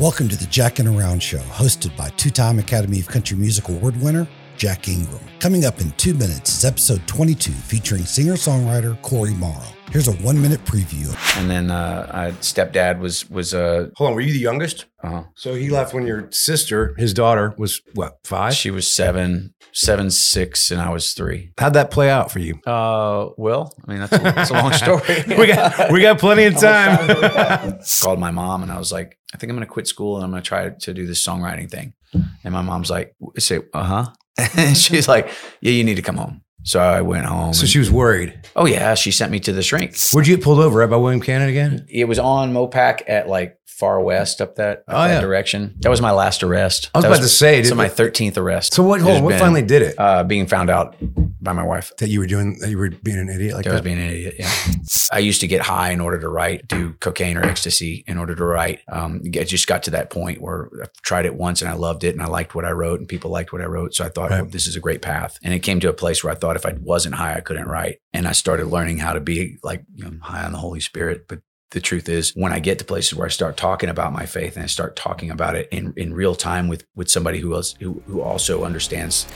Welcome to the Jackin' Around Show, hosted by two time Academy of Country Music Award winner Jack Ingram. Coming up in two minutes is episode 22 featuring singer songwriter Corey Morrow. Here's a one minute preview. And then uh, I, stepdad was was uh, Hold on, were you the youngest? uh So he left when your sister, his daughter, was what five? she was seven, seven, six, and I was three. How'd that play out for you? Uh, well, I mean that's a, that's a long story. we got we got plenty of time. Called my mom and I was like, I think I'm going to quit school and I'm going to try to do this songwriting thing. And my mom's like, say, uh huh. And she's like, Yeah, you need to come home. So I went home. so and- she was worried. oh yeah, she sent me to the shrink. Where'd you get pulled over? Right by William Cannon again? It was on Mopac at like far west up that, up Oh, that yeah. direction. That was my last arrest. I was That about to say, so my thirteenth arrest. So what? Hold what been, finally did it? uh, being found out by my wife. that you were doing? That you were being an idiot like I was being an idiot. Yeah. I used to get high in order to write, do cocaine or ecstasy in order to write. Um, I just got to that point where I tried it once and I loved it and I liked what I wrote and people liked what I wrote. So I thought, Right. oh, this is a great path. And it came to a place where I thought if I wasn't high, I couldn't write. And I started learning how to be like you know, high on the Holy Spirit. But the truth is, when I get to places where I start talking about my faith and I start talking about it in, in real time with with somebody who else who, who also understands.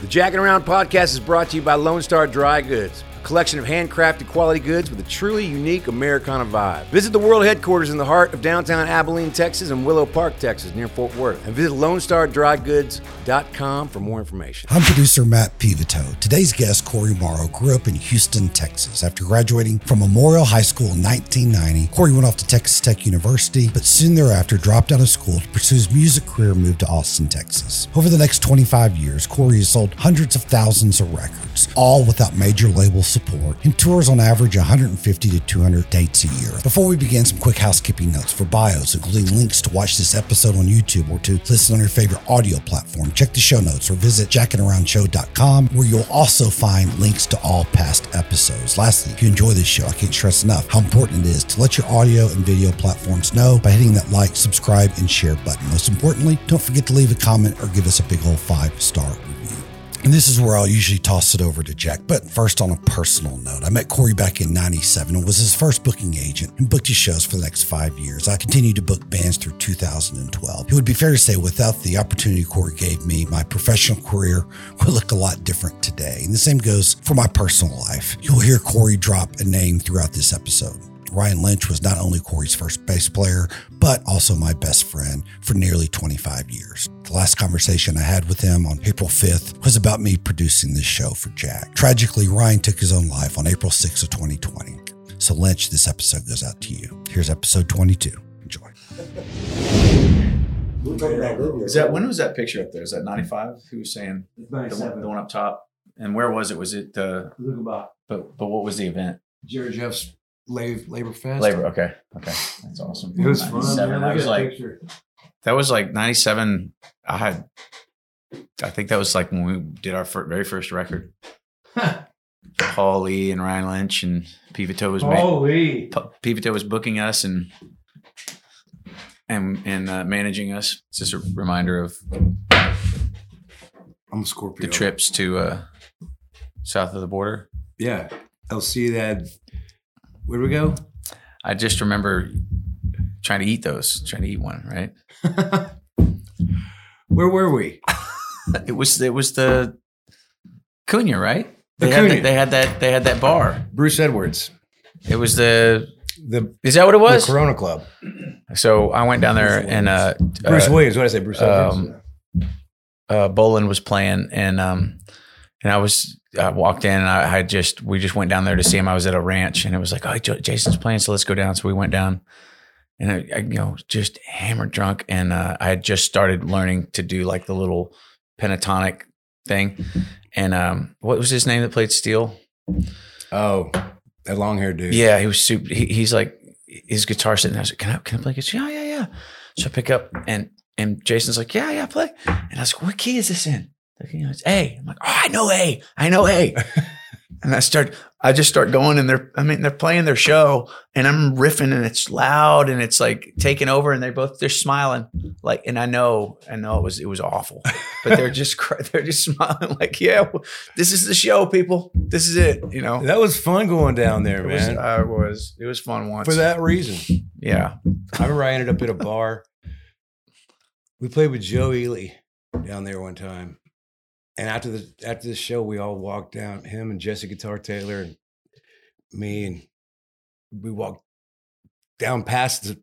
The Jacking Around podcast is brought to you by Lone Star Dry Goods, collection of handcrafted quality goods with a truly unique Americana vibe. Visit the world headquarters in the heart of downtown Abilene, Texas, and Willow Park, Texas, near Fort Worth. And visit LoneStarDryGoods.com for more information. I'm producer Matt Pivito. Today's guest, Corey Morrow, grew up in Houston, Texas. After graduating from Memorial High School in 1990, Corey went off to Texas Tech University, but soon thereafter dropped out of school to pursue his music career and moved to Austin, Texas. Over the next 25 years, Corey has sold hundreds of thousands of records, all without major label support, and tours on average 150 to 200 dates a year. Before we begin, some quick housekeeping notes for bios, including links to watch this episode on YouTube or to listen on your favorite audio platform. Check the show notes or visit jackinaroundshow.com where you'll also find links to all past episodes. Lastly, if you enjoy this show, I can't stress enough how important it is to let your audio and video platforms know by hitting that like, subscribe, and share button. Most importantly, don't forget to leave a comment or give us a big old five star review. And this is where I'll usually toss it over to Jack. But first, on a personal note, I met Corey back in 97 and was his first booking agent and booked his shows for the next five years. I continued to book bands through 2012. It would be fair to say, without the opportunity Corey gave me, my professional career would look a lot different today. And the same goes for my personal life. You'll hear Corey drop a name throughout this episode. Ryan Lynch was not only Corey's first bass player, but also my best friend for nearly 25 years. The last conversation I had with him on April 5th was about me producing this show for Jack. Tragically, Ryan took his own life on April 6th of 2020. So Lynch, this episode goes out to you. Here's episode 22. Enjoy. Is that when was that picture up there? Is that ninety five? Who was saying the one, the one up top? And where was it? Was it uh but but what was the event? Jerry Jeff's Labor, Labor Fest. Labor. Okay. Okay. That's awesome. It was fun. 97. man. That was like picture. that was like ninety seven. I had I think that was like when we did our fir- very first record. Paul Lee and Ryan Lynch and Pivito was ma- Holy. P- Pivito was booking us and and and uh, managing us. It's just a reminder of I'm a Scorpio. the trips to uh, south of the border. Yeah. LC that. Where'd we go? I just remember trying to eat those, trying to eat one. Right? Where were we? It was it was the Cunha, right? The They had, Cunha. that, they had that they had that bar. Bruce Edwards. It was the The, is that what it the was? Corona Club. So I went down there and uh, Bruce uh, Williams. What did I say? Bruce Edwards. um, uh, Boland was playing, and um, and I was I walked in, and I, I just we just went down there to see him. I was at a ranch, and it was like, oh, Jason's playing, so let's go down. So we went down, and I, I you know just hammered drunk, and uh, I had just started learning to do like the little pentatonic thing, and um, what was his name that played steel? oh, that long haired dude. Yeah, he was super. He, he's like his guitar sitting there. I was like, "Can I can I play guitar?" Yeah, yeah, yeah. So I pick up and and Jason's like, "Yeah, yeah, play." And I was like, "What key is this in?" Like, you know, it's A. I'm like, "Oh, I know A. I know A." and I start. I just start going, and they're. I mean, they're playing their show, and I'm riffing, and it's loud, and it's like taking over, and they're both they're smiling, like, and I know, I know it was it was awful, but they're just they're just smiling, like, "Yeah, this is the show, people. This is it." You know. That was fun going down there, It was, man. I was. It was fun once. For that reason. Yeah. I remember I ended up at a bar We played with Joe Ely down there one time, and after the after the show, we all walked down. Him and Jesse Guitar Taylor and me, and we walked down past the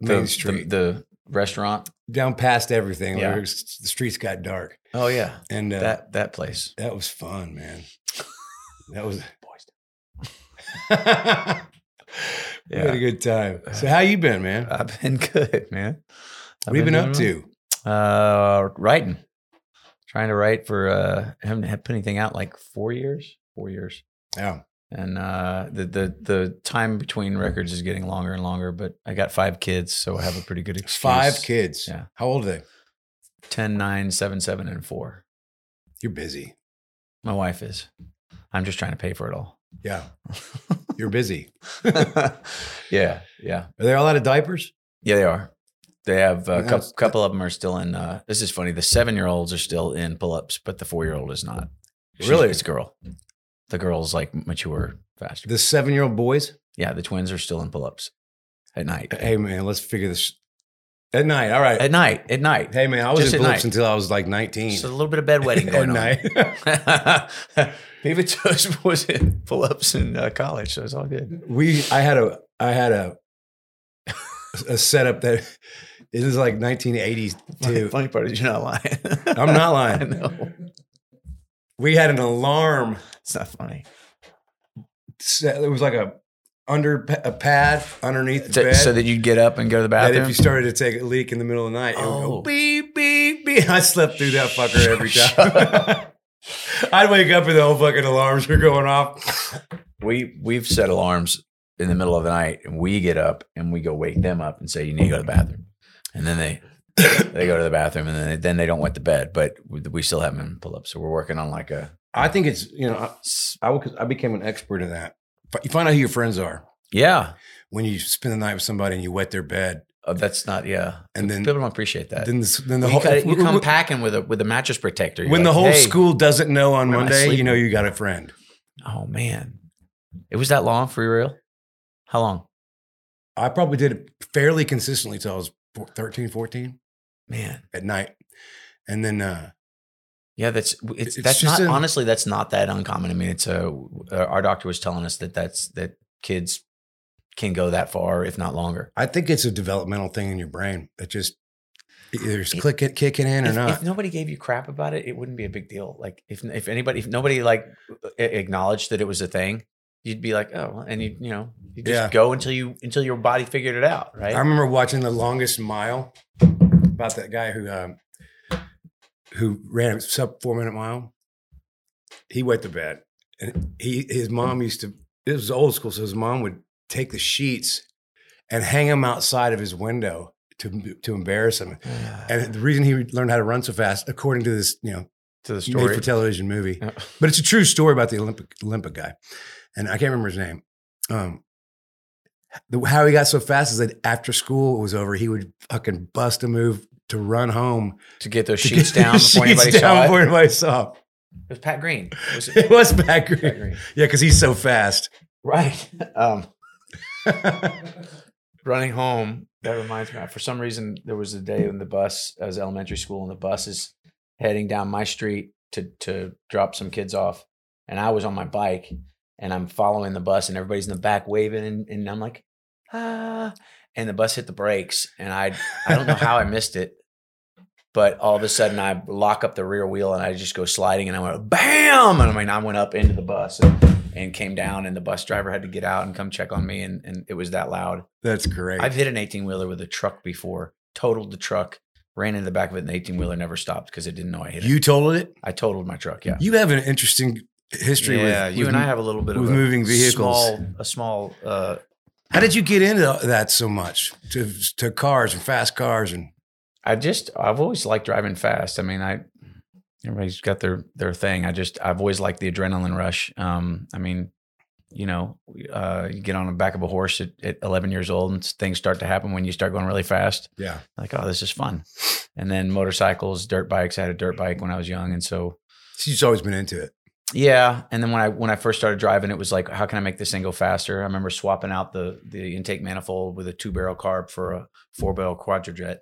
main The- street, the, the restaurant. down past everything. Yeah. where the streets got dark, Oh yeah, and uh, that that place. that was fun, man. That was Boys. we had a good time. So how you been, man? I've been good, man. What have you been up to? to? Uh, writing. Trying to write for. uh Haven't had put anything out like four years. Four years. Yeah. and uh, the the the time between records is getting longer and longer. But I got five kids, so I have a pretty good excuse. Five kids. Yeah. How old are they? 10, 9, 7, 7, and four. You're busy. My wife is. I'm just trying to pay for it all. Yeah. You're busy. yeah, yeah, Are there a lot of diapers? yeah. They are. They have a Yeah, couple, couple of them are still in. Uh, this is funny. The seven year olds are still in pull ups, but the four year old is not. She's- Really? it's a girl. The girl's like mature faster. The seven year old boys? yeah, the twins are still in pull ups at night. Hey, man, let's figure this at night. All right. At night, at night. hey, man, I was just in at pull-ups until I was like 19. Just a little bit of bedwetting going on. night. David Toast was in pull ups in uh, college, so it's all good. we, I had a, I had a, a setup that it is like 1982. Funny part is you're not lying. I'm not I lying. know. We had an alarm. It's not funny. It was like a under a pad underneath the So, bed. so that you'd get up and go to the that bathroom. if you started to take a leak in the middle of the night, it would Oh. go beep, beep, beep. I slept through that fucker every time. I'd wake up and the whole fucking alarms were going off. we we've set alarms in the middle of the night, and we get up and we go wake them up and say you need to go to the bathroom, and then they they go to the bathroom, and then they, then they don't wet the bed, but we, still have them in pull up. So we're working on like a I think it's, you know, I, I, I became an expert in that. You find out who your friends are yeah. when you spend the night with somebody and you wet their bed. Oh, that's not yeah. And then, People don't appreciate that. then, the, then the you, whole, cut- you come packing with a with a mattress protector. When the whole "Hey." school doesn't know on where am I Monday, you know you got a friend. Oh man, it was that long for real. How long? I probably did it fairly consistently till I was four- 13, 14 Man, at night. And then, uh, yeah, that's it's, It's that's not a- honestly that's not that uncommon. I mean, it's a uh, our doctor was telling us that that's that kids can go that far if not longer. I think it's a developmental thing in your brain that just either it's click it, kicking in or If, not. if nobody gave you crap about it, it wouldn't be a big deal. Like if if anybody if nobody like acknowledged that it was a thing, you'd be like, oh, and you you know you just Yeah. go until you until your body figured it out, right? I remember watching the longest mile about that guy who um, who ran a sub four minute mile. He wet the bed, and he his mom used to. This was old school, so his mom would take the sheets and hang them outside of his window to to embarrass him. And the reason he learned how to run so fast, according to this, you know, to the story made story. for television movie, but it's a true story about the Olympic Olympic guy, and I can't remember his name. Um, the, how he got so fast is that after school was over, he would fucking bust a move to run home to get those to sheets get down before sheets anybody down saw before it. anybody saw. It was Pat Green. Was It was Pat green. Green. Yeah, because he's so fast. Right. Um, running home, that reminds me. For some reason, there was a day in the bus. I was elementary school, and the bus is heading down my street to to drop some kids off, and I was on my bike, and I'm following the bus, and everybody's in the back waving, and, and I'm like, ah, and the bus hit the brakes, and I I don't know how I missed it. But all of a sudden, I lock up the rear wheel and I just go sliding, and I went bam, and I mean, I went up into the bus and, and came down, and the bus driver had to get out and come check on me, and, and it was that loud. That's great. I've hit an eighteen wheeler with a truck before, totaled the truck, ran into the back of it, and the eighteen wheeler never stopped because it didn't know I hit it. you totaled it. I totaled my truck. Yeah, You have an interesting history yeah. with you with and I have a little bit of with a moving vehicles. small, a small. Uh, How did you get into that so much to to cars and fast cars and I just I've always liked driving fast. I mean, I everybody's got their their thing. I just I've always liked the adrenaline rush. Um, I mean, you know, uh, you get on the back of a horse at, at 11 years old, and things start to happen when you start going really fast. yeah? Like, oh, this is fun. And then motorcycles, dirt bikes. I had a dirt bike when I was young, and so She's always been into it. Yeah. And then when I when I first started driving, it was like, how can I make this thing go faster? I remember swapping out the the intake manifold with a two barrel carb for a four barrel quadrajet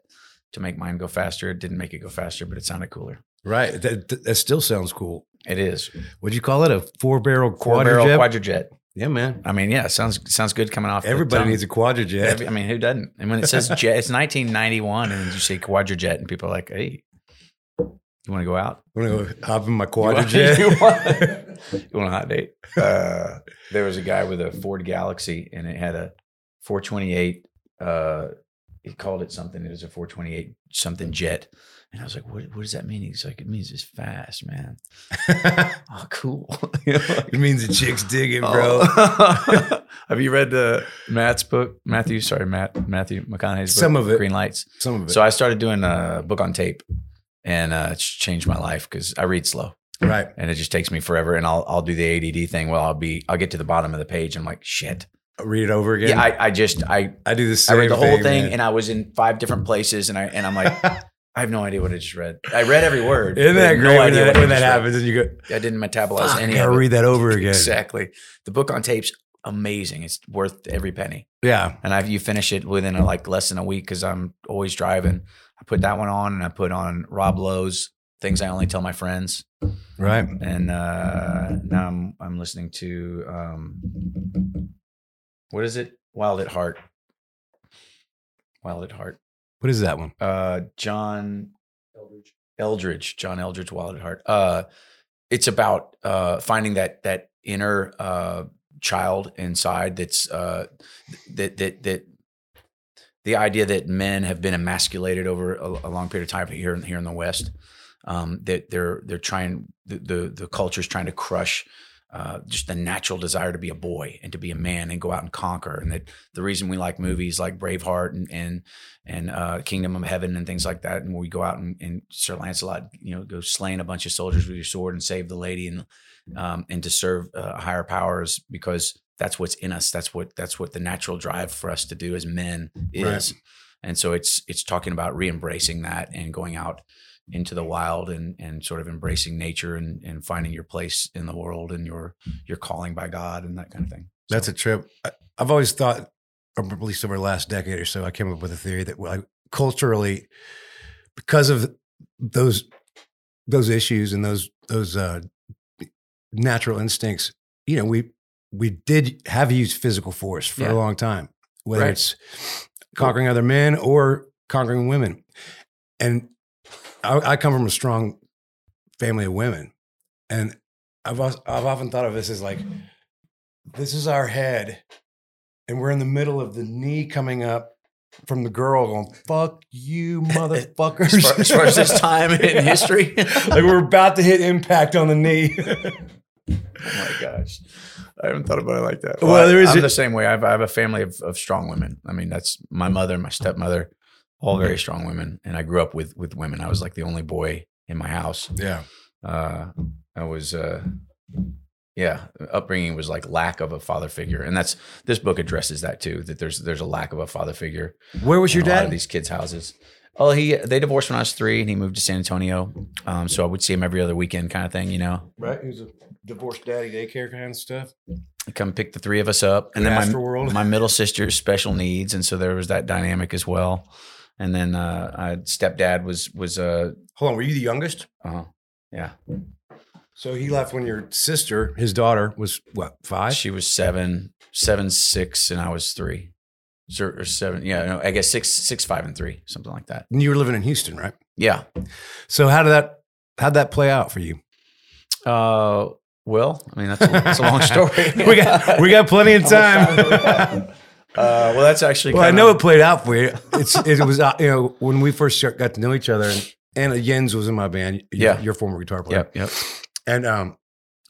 to make mine go faster. It didn't make it go faster, but it sounded cooler. Right. That, that- still sounds cool. It is What'd you call it? A four barrel four barrel quadrijet? quadrijet. yeah, man. I mean, yeah, sounds sounds good coming off. Everybody needs a quadrajet. Every- I mean, who doesn't? And when it says jet, it's 1991, and you say quadrajet, and people are like, "Hey, you want to go out? I'm gonna go hop in my You want- You want, you want a hot date?" Uh, there was a guy with a Ford Galaxie, and it had a 428. Uh, he called it something. It was a 428 something jet, and I was like, "What? What does that mean?" He's like, "It means it's fast, man." Oh, cool. You know, like- it means the chicks dig it, bro. Oh. Have you read the Matt's book? Matthew, sorry, Matt, Matthew McConaughey's book, Some of it. Green Lights. Some of it. So I started doing a book on tape, and uh, it's changed my life because I read slow, right. and it just takes me forever. And I'll I'll do the ADD thing. Well, I'll be I'll get to the bottom of the page. And I'm like, shit. Read it over again. Yeah, I, I just I I do the I read the whole thing, man. and I was in five different places, and I and I'm like. I have no idea what I just read. I read every word. Isn't that no great when idea that, I when that happens and you go, I didn't metabolize Fuck, I any gotta it. read that over again. Exactly. The book on tape's amazing. It's worth every penny. Yeah. And I've you finish it within a, like less than a week because I'm always driving. I put that one on and I put on Rob Lowe's things I only tell my friends. Right. And uh, now I'm I'm listening to um, what is it? Wild at Heart. Wild at Heart. What is that one? Uh, John Eldredge. Eldredge. John Eldredge. Wild at Heart. Uh, it's about uh, finding that that inner uh, child inside that's uh, that that that the idea that men have been emasculated over a, a long period of time here in here in the West. Um, that they're they're trying the the, the culture's trying to crush uh, just the natural desire to be a boy and to be a man and go out and conquer. And that the reason we like movies like Braveheart and and and uh, Kingdom of Heaven and things like that, and we go out and, and Sir Lancelot, you know, go slaying a bunch of soldiers with your sword and save the lady and um, and to serve uh, higher powers because that's what's in us. That's what that's what the natural drive for us to do as men is. Right. And so it's it's talking about re-embracing that and going out into the wild and and sort of embracing nature and and finding your place in the world and your your calling by God and that kind of thing. That's a trip. I, I've always thought, or at least over the last decade or so, I came up with a theory that like, culturally, because of those those issues and those those uh, natural instincts, you know, we we did have used physical force for Yeah. a long time, whether Right. it's conquering other men or conquering women. And I, I come from a strong family of women, and I've I've often thought of this as like this is our head, and we're in the middle of the knee coming up from the girl going "fuck you, motherfuckers." As far, as far as this time in history, like we're about to hit impact on the knee. Oh my gosh. I haven't thought about it like that. Well, there is I'm a- the same way. I've, I have a family of, of strong women. I mean, that's my mother, my stepmother, all very strong women. And I grew up with, with women. I was like the only boy in my house. yeah, Uh, I was, uh, yeah, upbringing was like lack of a father figure. And that's, this book addresses that too, that there's, there's a lack of a father figure where was your a lot of dad? these kids' houses. Oh, he, they divorced when I was three and he moved to San Antonio. Um, so I would see him every other weekend kind of thing, you know, Right, he was a divorced daddy daycare kind of stuff. He'd come pick the three of us up, and then my Afterworld. my middle sister's special needs, and so there was that dynamic as well. And then uh, I, stepdad was was uh, Hold on, were you the youngest? uh huh. yeah, So he left when your sister, his daughter, was what five? she was seven, seven, six, and I was three, or seven. Yeah, no, I guess six, six, five, and three, something like that. And you were living in Houston, right? Yeah. So how did that how'd that play out for you? Uh, well, I mean that's a, that's a long story. we got we got plenty of time. Uh, well, that's actually. well, I kinda- know it played out for you. It's it was uh, you know when we first got to know each other, and Anna Jens was in my band. your- Yeah. your former guitar player. Yep. Yep. And um,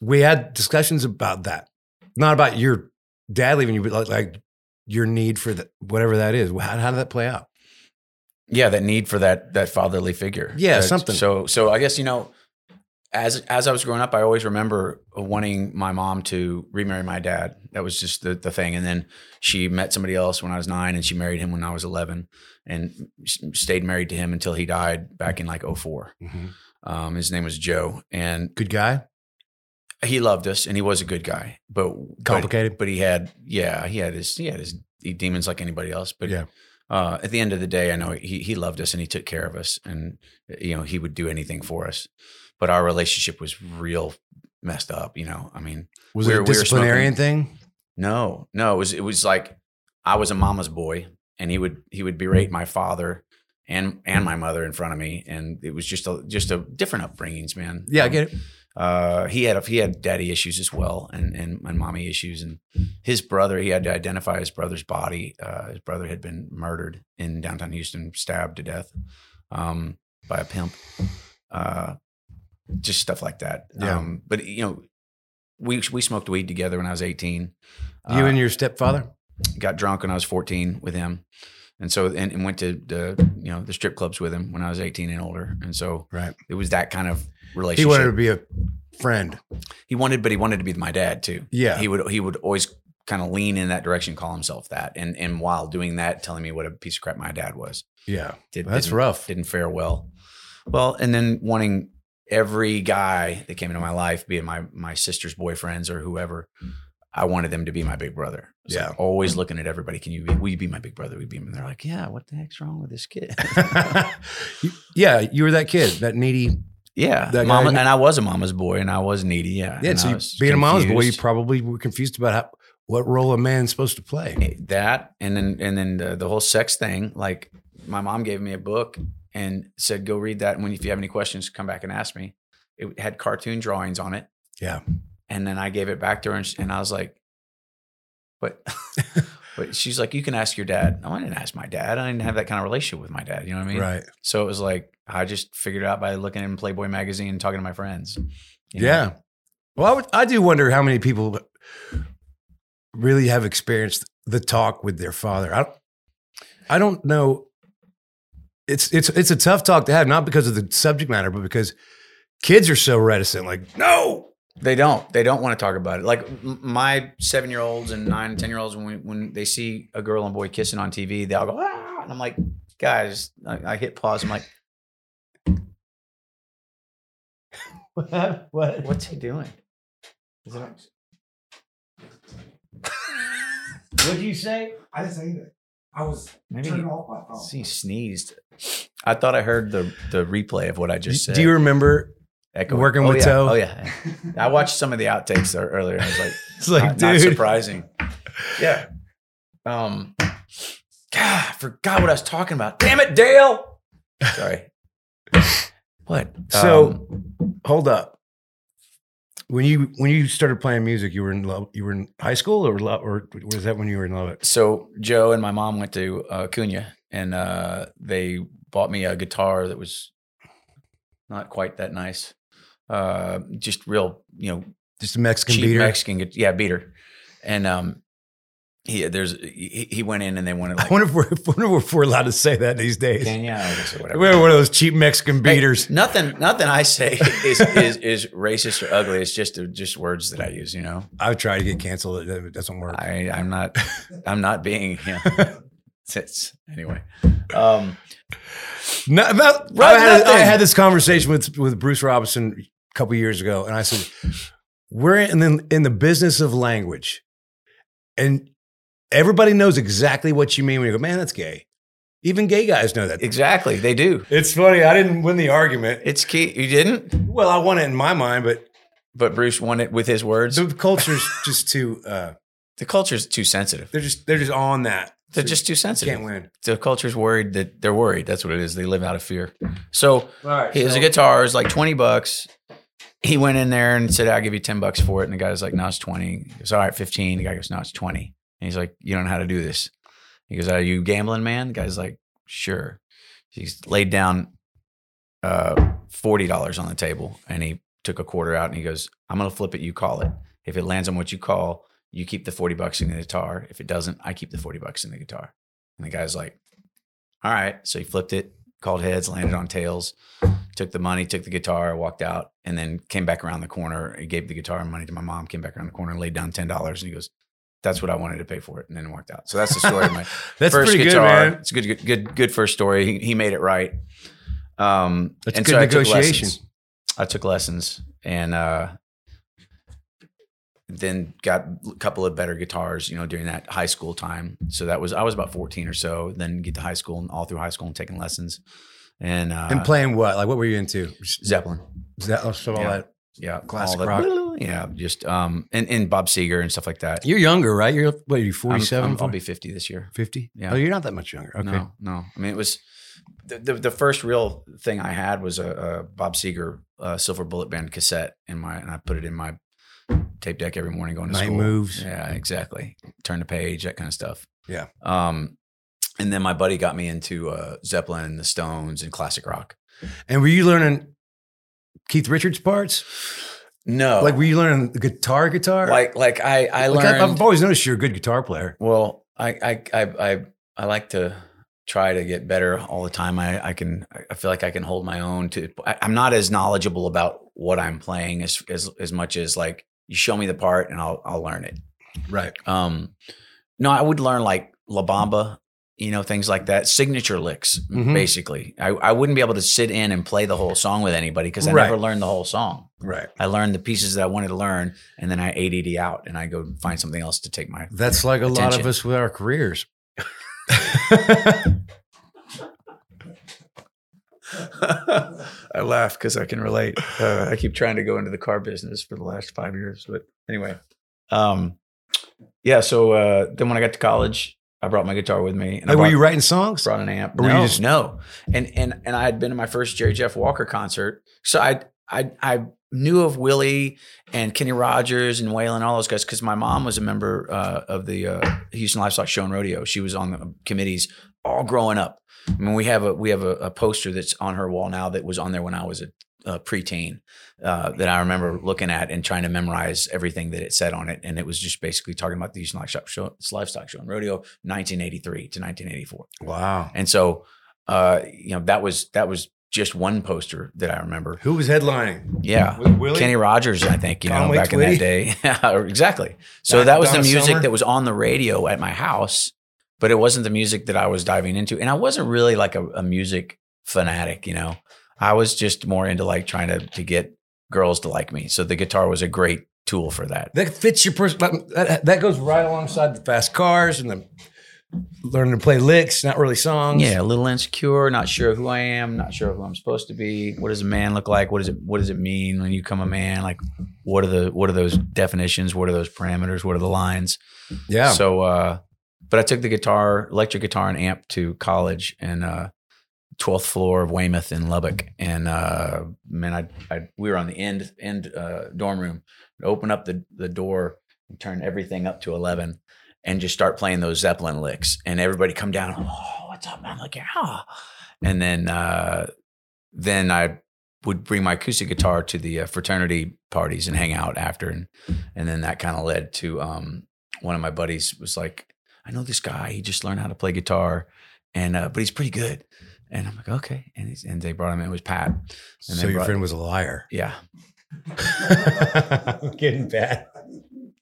we had discussions about that, not about your dad leaving you, but like, like your need for the, whatever that is. How, how did that play out? yeah that need for that that fatherly figure Yeah, something. so so i guess you know as as i was growing up i always remember wanting my mom to remarry my dad that was just the, the thing and then she met somebody else when i was nine and she married him when i was 11 and stayed married to him until he died back in like 4 um, his name was joe and Good guy. He loved us and he was a good guy but but- Complicated? but, he had yeah he had his he had his demons like anybody else but Yeah. uh, at the end of the day, I know he he loved us and he took care of us, and you know he would do anything for us. But our relationship was real messed up. You know, I mean, Was we it were- a we disciplinarian thing? no, no, it was it was like I was a mama's boy, and he would he would berate my father and and my mother in front of me, and it was just a just a different upbringings, man. Yeah, I Um, get it. Uh, he had a, he had daddy issues as well, and, and and mommy issues, and his brother. He had to identify his brother's body. Uh, his brother had been murdered in downtown Houston, stabbed to death um, by a pimp. Uh, just stuff like that. Yeah. Um, but you know, we we smoked weed together when I was eighteen. You Uh, and your stepfather? got drunk when I was 14 with him. And so, and, and went to the, you know, the strip clubs with him when I was 18 and older. And so Right. it was that kind of He wanted to be a friend. he wanted, but he wanted to be my dad too. Yeah. He would, he would always kind of lean in that direction, call himself that. And, and while doing that, telling me what a piece of crap my dad was. Yeah. Did, That's didn't- rough. Didn't fare well. Well, and then wanting every guy that came into my life, being my, my sister's boyfriends or whoever, I wanted them to be my big brother. Yeah. always looking at everybody. Can you be, will you be my big brother? You be? And they're like, yeah, what the heck's wrong with this kid? Yeah, you were that kid, that needy. Yeah. That Mama, guy- and I was a mama's boy and I was needy. Yeah. Yeah, and so you- being a mama's boy, you probably were confused about how, what role a man's supposed to play. Eh, that and then and then the, the whole sex thing like my mom gave me a book and said go read that and when if you have any questions come back and ask me it had cartoon drawings on it Yeah. and then i gave it back to her and, and i was like but but she's like you can ask your dad no i didn't ask my dad i didn't have that kind of relationship with my dad you know what i mean right. so it was like i just figured it out by looking in playboy magazine and talking to my friends you know? Yeah. Well, I, would, I do wonder how many people really have experienced the talk with their father. I don't, I don't know. It's it's it's a tough talk to have, not because of the subject matter, but because kids are so reticent. Like, no, They don't. They don't want to talk about it. Like m- my seven year olds and nine and ten year olds, when we, when they see a girl and boy kissing on TV, they all go ah, and I'm like, guys, I, I hit pause. I'm like, what? what? what's he doing? Is it- What did you say? I didn't say anything. I was Maybe turning off my phone. he sneezed. I thought I heard the the replay of what I just said. Do you remember? Echoing. working oh, with yeah. Toe? Oh yeah, I watched some of the outtakes there earlier. And I was like, It's like, not, not surprising. Yeah. Um. God, I forgot what I was talking about. Damn it, Dale. Sorry. What? So- Um, hold up. When you when you started playing music, you were in love. You were in high school, or love, or was that when you were in love? so Joe and my mom went to uh, Cunha, and uh, they bought me a guitar that was not quite that nice. Uh, just real, you know, Just a Mexican cheap beater. Mexican, yeah, beater. And um, he there's he, he went in and they wanted I like wonder if we're, I wonder if we're allowed to say that these days. I or whatever. We're one of those cheap Mexican Hey, beaters. nothing, nothing I say is, is is racist or ugly. It's just just words that I use. You know, I've tried to get canceled. It doesn't work. I I'm not I'm not being. You know, it's, it's anyway. Um, No, about, Right, I, had, I had this conversation with with Bruce Robison a couple years ago, and I said, "We're in the, in the business of language, and everybody knows exactly what you mean when you go, man, that's gay. Even gay guys know that. exactly, they do. It's funny. I didn't win the argument. It's key. You didn't, Well, I won it in my mind, but but Bruce won it with his words. the culture's just too. Uh, The culture's too sensitive. they're just they're just on that. They're So just too sensitive. can't win. The culture's worried that they're worried. That's what it is. They live out of fear. So right. He has a guitar, it's like 20 bucks. He went in there and said, I'll give you 10 bucks for it. And the guy's like, no, it's 20. He goes, all right, 15. The guy goes, no, it's 20. And he's like, you don't know how to do this. He goes, are you gambling, man? The guy's like, sure. He's laid down uh, $40 on the table and he took a quarter out and he goes, I'm going to flip it. You call it. If it lands on what you call, you keep the 40 bucks in the guitar. If it doesn't, I keep the 40 bucks in the guitar. And the guy's like, all right. So he flipped it, called heads, landed on tails, took the money, took the guitar, walked out, and then came back around the corner. He gave the guitar and money to my mom, came back around the corner and laid down $10. And he goes, that's what I wanted to pay for it. And then it worked out. So that's the story of my That's first pretty guitar. good, man. It's a good, good, good, good first story. He, he made it right. Um, That's and good so I took negotiation. lessons. I took lessons and, uh, then got a couple of better guitars, you know, during that high school time. So that was I was about 14 or so. Then get to high school and all through high school and taking lessons. And uh, and playing what? Like what were you into? Zeppelin. That oh, so all Yeah. that? Yeah, Classic rock. Yeah, just um, and, and Bob Seger and stuff like that. You're younger, right? You're what? Are you I'm- 47? I'm- I'll be 50 this year. 50. Yeah. Oh, you're not that much younger. Okay. No, no. I mean, it was the the, the first real thing I had was a, a Bob Seger uh, Silver Bullet Band cassette in my, and I put it in my tape deck every morning going to Night school. moves. Yeah, exactly. Turn the page, that kind of stuff. Yeah. Um, and then my buddy got me into uh, Zeppelin and the Stones and classic rock. And were you learning Keith Richards parts? No, Like were you learning guitar guitar? like like I I Like, learned. I've always noticed you're a good guitar player. Well, I I I I, I like to try to get better all the time. I I can I feel like I can hold my own. To I, I'm not as knowledgeable about what I'm playing as as as much as like you show me the part and I'll I'll learn it. Right. Um, no, I would learn like La Bamba, you know, things like that, signature licks, Mhm. basically. I, I wouldn't be able to sit in and play the whole song with anybody because I Right. never learned the whole song. Right. I learned the pieces that I wanted to learn, and then I ADD out, and I go find something else to take my That's like a lot of us with our careers. I laugh because I can relate. Uh, I keep trying to go into the car business for the last five years, but anyway, um, yeah. So uh, then when I got to college, I brought my guitar with me, and I Like, were you writing songs? brought an amp. Or were you no, just- no, and and and I had been to my first Jerry Jeff Walker concert, so I I I knew of Willie and Kenny Rogers and Waylon and all those guys because my mom was a member uh, of the uh, Houston Livestock Show and Rodeo. She was on the committees all growing up. I mean, we have a we have a, a poster that's on her wall now that was on there when I was a, a preteen uh, that I remember looking at and trying to memorize everything that it said on it, and it was just basically talking about the Houston Livestock Show, Livestock Show and Rodeo, 1983 to 1984. Wow. And so, uh, you know, that was that was just one poster that I remember. Who was headlining? Yeah. Willie? Kenny Rogers, I think, you know, back in that day. Yeah, exactly. So Don- that was the music Summer? that was on the radio at my house, but it wasn't the music that I was diving into. And I wasn't really like a, a music fanatic, you know. I was just more into like trying to to get girls to like me. So the guitar was a great tool for that. That fits your person. That, that goes right alongside the fast cars and the learning to play licks, not really songs. Yeah, a little insecure, not sure who I am, not sure who I'm supposed to be. What does a man look like? What does it what does it mean when you become a man? Like what are the what are those definitions? What are those parameters? What are the lines? Yeah. So uh but I took the guitar, electric guitar and amp to college and uh 12th floor of Weymouth in Lubbock. And uh man, I, I we were on the end end uh dorm room. I'd open up the the door and turn everything up to 11 and just start playing those Zeppelin licks. And everybody come down, oh, what's up? man? I'm like, yeah. And then uh then I would bring my acoustic guitar to the uh, fraternity parties and hang out after and and then that kind of led to um one of my buddies was like I know this guy he just learned how to play guitar and uh but he's pretty good and I'm like okay. And he's, and they brought him in it was Pat. And so your brought- friend was a liar. yeah. I'm Getting bad.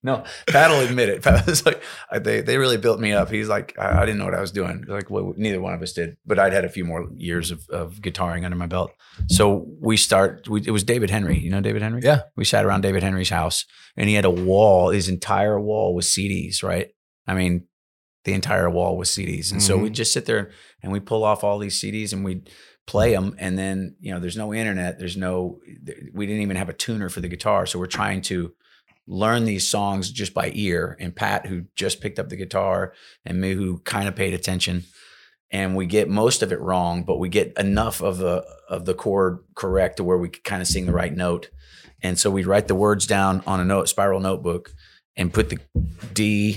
no Pat will admit it. Pat was like they they really built me up. He's like I, I didn't know what I was doing. Like well, neither one of us did but I'd had a few more years of, of guitaring under my belt. So we start we, it was David Henry. You know David Henry? Yeah. we sat around David Henry's house and he had a wall, his entire wall was CDs, right? I mean, the entire wall was CDs. And so Mhm. we'd just sit there and we'd pull off all these CDs and we'd play them. And then, you know, there's no internet, there's no, we didn't even have a tuner for the guitar. So we're trying to learn these songs just by ear. And Pat, who just picked up the guitar, and me, who kind of paid attention. And we get most of it wrong, but we get enough of the of the chord correct to where we could kind of sing the right note. And so we'd write the words down on a note spiral notebook and put the D,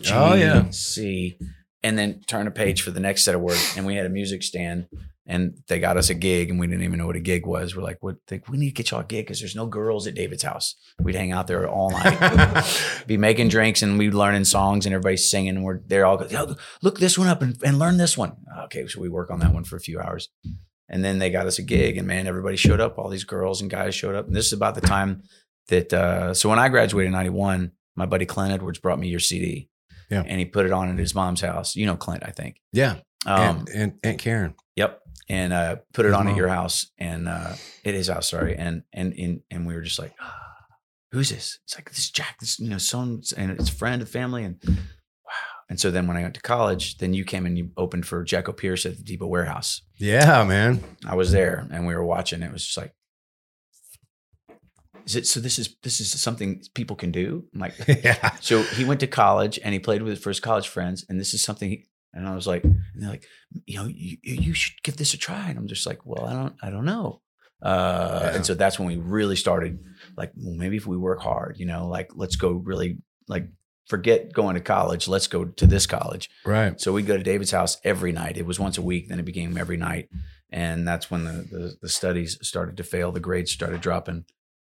G, Oh, yeah. C, and then turn a page for the next set of words. And we had a music stand and they got us a gig and we didn't even know what a gig was. We're like, what they, we need to get y'all a gig because there's no girls at David's house. We'd hang out there all night, be making drinks and we'd learning songs and everybody's singing. And we're they're all go, "Yo, look this one up and, and learn this one. Okay, so we work on that one for a few hours. And then they got us a gig, and man, everybody showed up. All these girls and guys showed up. And this is about the time that. Uh, so when I graduated in '91, my buddy Clint Edwards brought me your CD, Yeah. and he put it on at his mom's house. You know Clint, I think. yeah. Um, and, and Aunt Karen. Yep. And uh, put it His on at your house and uh, at his house, sorry. And and and and we were just like, who's this? It's like this is Jack, this you know, son, and it's a friend of family, and wow. And so then when I went to college, then you came and you opened for Jackopierce at the Depot Warehouse. Yeah, man. I was there and we were watching. It was just like, is it so? This is this is something people can do. I'm like, yeah. so he went to college and he played with his first college friends, and this is something. He, and I was like, and they're like, you know, you, you should give this a try. And I'm just like, well, I don't, I don't know. Uh, Yeah. And so that's when we really started, like, well, maybe if we work hard, you know, like let's go really like forget going to college. Let's go to this college. Right. So we'd go to David's house every night. It was once a week, then it became every night. And that's when the, the, the studies started to fail, the grades started dropping.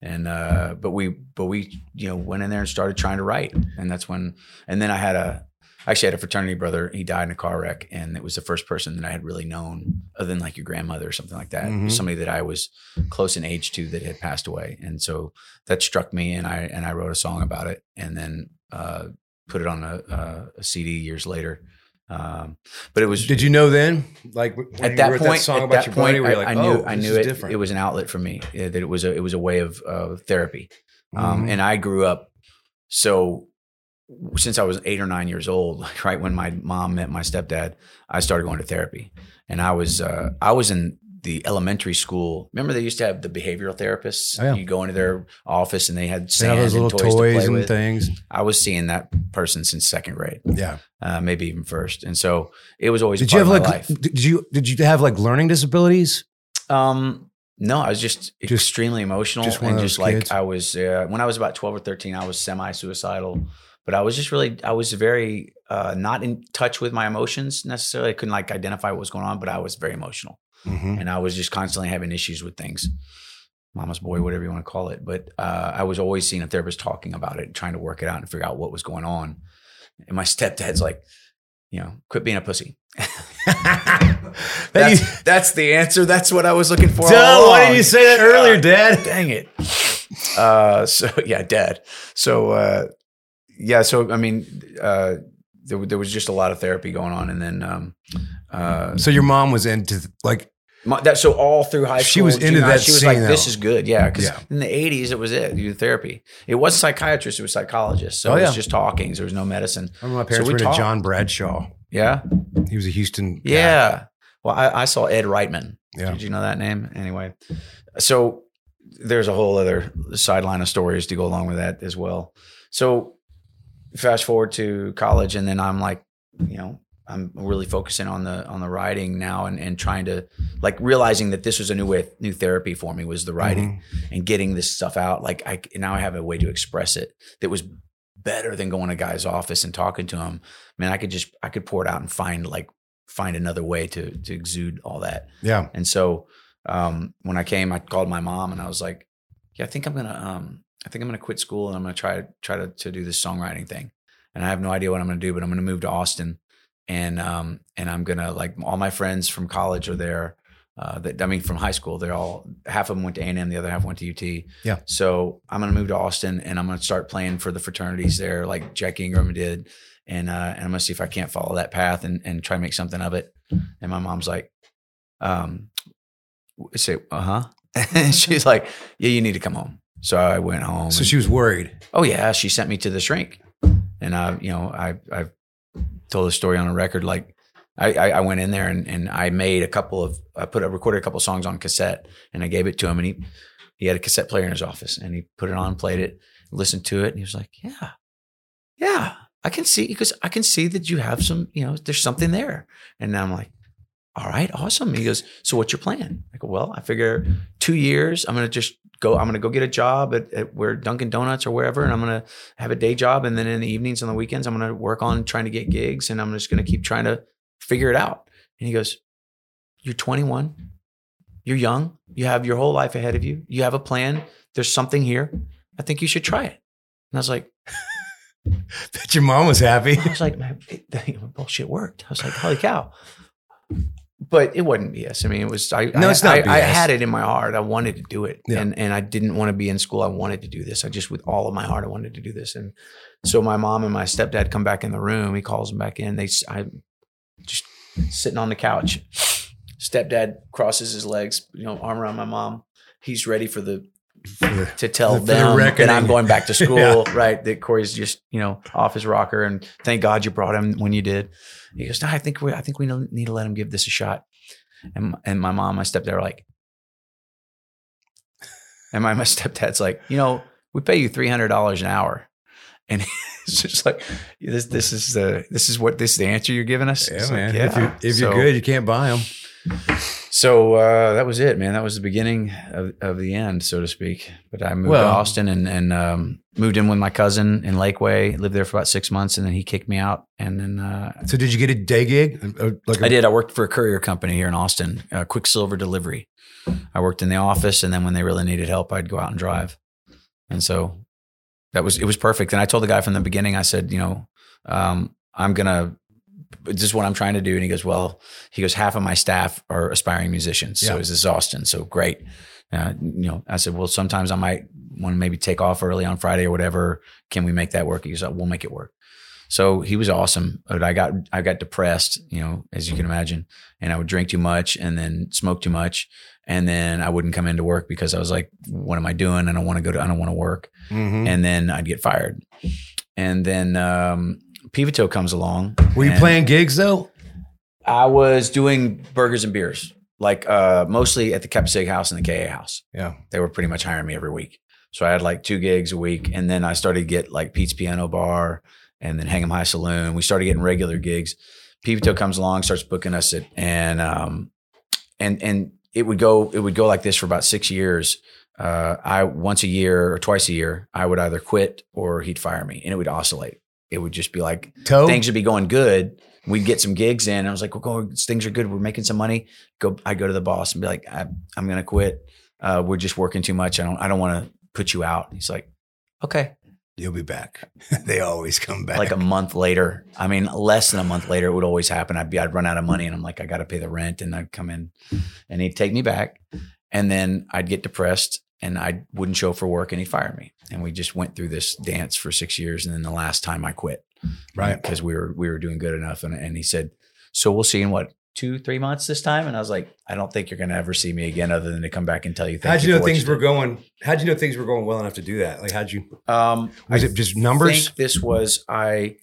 And uh, but we but we you know went in there and started trying to write. And that's when and then I had a actually had a fraternity brother. He died in a car wreck, and it was the first person that I had really known, other than like your grandmother or something like that. Mhm. somebody that I was close in age to that had passed away, and so that struck me, and I and I wrote a song about it, and then uh, put it on a, a, a CD years later. Um, but it was Did you know then, like when at you that wrote point. that song at about that your point, buddy, I, like, I knew oh, I knew it. different. It was an outlet for me. uh, that it was a it was a way of uh, therapy. Um, Mhm. and I grew up so since I was eight or nine years old, like right when my mom met my stepdad, I started going to therapy. And I was uh, I was in the elementary school. Remember they used to have the behavioral therapists. Oh, yeah. You go into their office and they had sand have those and little toys, toys, to play and with. things. I was seeing that person since second grade, Yeah. uh, maybe even first. And so it was always Did you have like? life. Did you did you have like learning disabilities? Um, no, I was just, Just- extremely emotional just and just like kids? I was uh, when I was about twelve or thirteen, I was semi-suicidal. But I was just really, I was very uh, not in touch with my emotions necessarily. I couldn't like identify what was going on, but I was very emotional, Mm-hmm. and I was just constantly having issues with things. Mama's boy, whatever you want to call it. But uh, I was always seeing a therapist talking about it, trying to work it out and figure out what was going on. And my stepdad's like, you know, quit being a pussy. That's, that's the answer. That's what I was looking for. Duh, why didn't you say that earlier, Dad? Dang it. Uh, so yeah, Dad. So uh, yeah, so I mean, uh, there, there was just a lot of therapy going on, and then um, uh, So your mom was into like my, that. So all through high school, She was into high, that She was like, "This though. is good." Yeah, because Yeah. in the '80s, it was it. You therapy. It wasn't psychiatrists; it was psychologists. So Oh, it was yeah. just talkings. There was no medicine. I remember my So parents we were into talked. John Bradshaw. Yeah, He was a Houston. guy. yeah. Well, I, I saw Ed Reitman. Yeah. Did you know that name? Anyway, so there's a whole other sideline of stories to go along with that as well. So fast forward to college, and then I'm like, you know, I'm really focusing on the on the writing now, and and trying to like realizing that this was a new way, new therapy for me was the writing and getting this stuff out. Like I now I have a way to express it that was better than going to a guy's office and talking to him. Man, I could just I could pour it out and find like find another way to to exude all that. Yeah. And so um, when I came, I called my mom and I was like, "Yeah, I think I'm gonna, um, I think I'm gonna quit school and I'm gonna try try to to do this songwriting thing." And I have no idea what I'm gonna do, but I'm gonna move to Austin, and um, and I'm gonna like all my friends from college are there. Uh, that I mean, from high school, they're all half of them went to A and M, the other half went to UT. Yeah. So I'm gonna move to Austin and I'm gonna start playing for the fraternities there, like Jack Ingram did, and uh, and I'm gonna see if I can't follow that path and and try to make something of it. And my mom's like, um, say, uh huh. And she's like, yeah, you need to come home. So I went home. So and- she was worried. oh yeah, she sent me to the shrink, and I, you know, I I told the story on a record. Like I, I went in there and and I made a couple of I put a recorded a couple of songs on cassette, and I gave it to him, and he he had a cassette player in his office, and he put it on, played it, listened to it, and he was like, yeah, yeah, I can see because I can see that you have some, you know, there's something there, and I'm like. All right, awesome. He goes, so what's your plan? I go, well, I figure two years, I'm gonna just go, I'm gonna go get a job at, at where Dunkin' Donuts or wherever, and I'm gonna have a day job. And then in the evenings and the weekends, I'm gonna work on trying to get gigs and I'm just gonna keep trying to figure it out. And he goes, You're 21, you're young, you have your whole life ahead of you, you have a plan, there's something here. I think you should try it. And I was like, That your mom was happy. I was like, man, bullshit worked. I was like, holy cow. But it wasn't BS. I mean, it was. I, No, I, it's not I, I had it in my heart. I wanted to do it, Yeah. and and I didn't want to be in school. I wanted to do this. I just, with all of my heart, I wanted to do this. And so my mom and my stepdad come back in the room. He calls them back in. They, I, just sitting on the couch. Stepdad crosses his legs, you know, arm around my mom. He's ready for the the- to tell the them that. I'm going back to school, right? That Corey's just you know off his rocker, and thank God you brought him when you did. He goes, no, I think we, I think we need to let him give this a shot. And and my mom, my stepdad are like, and my my stepdad's like, you know, we pay you three hundred dollars an hour, and it's just like this. This is the this is what this is the answer you're giving us. yeah, It's like, man. If, you're, if you're good, you can't buy them. So uh, that was it, man. That was the beginning of, of the end, so to speak. But I moved Well- to Austin and, and um, moved in with my cousin in Lakeway. Lived there for about six months, and then he kicked me out. And then uh, So did you get a day gig? Like a- I did. I worked for a courier company here in Austin, uh, Quicksilver Delivery. I worked in the office, and then when they really needed help, I'd go out and drive. And so that was it was perfect. And I told the guy from the beginning, I said, you know, um, I'm gonna. This is what I'm trying to do. And he goes, well, he goes, half of my staff are aspiring musicians. So Yeah. this Austin. So great. Uh, you know, I said, well, sometimes I might want to maybe take off early on Friday or whatever. Can we make that work? He goes, "Oh, we'll make it work. So he was awesome, but I got I got depressed, you know, as you can imagine, and I would drink too much and then smoke too much, and then I wouldn't come into work because I was like, "What am I doing? I don't want to go to I don't want to work," Mhm. and then I'd get fired, and then um, Pivoto comes along. Were you playing gigs though? I was doing burgers and beers, like uh, mostly at the Kap Sig House and the KA House Yeah. they were pretty much hiring me every week. So I had like two gigs a week, and then I started to get like Pete's Piano Bar, and then Hang'em High Saloon. We started getting regular gigs. Pivoto comes along, starts booking us at, and um, and and it would go it would go like this for about six years. Uh, I once a year or twice a year, I would either quit or he'd fire me, and it would oscillate. It would just be like Toe. things would be going good. We'd get some gigs in. And I was like, "We're going. Things are good. We're making some money." Go. I go to the boss and be like, I, "I'm going to quit. Uh, we're just working too much. I don't. I don't want to put you out." He's like, "Okay." You'll be back. they always come back. Like a month later, I mean, less than a month later, it would always happen. I'd be, I'd run out of money, and I'm like, I got to pay the rent, and I'd come in, and he'd take me back, and then I'd get depressed, and I wouldn't show up for work, and he'd fire me, and we just went through this dance for six years, and then the last time I quit, right. because we were we were doing good enough. And, and he said, "So we'll see in what two three months this time." And I was like, "I don't think you're going to ever see me again, other than to come back and tell you." Thank How'd you know for what things did." were going? How'd you know things were going well enough to do that? Like, how'd you? Um, Was I it just numbers? think this was I.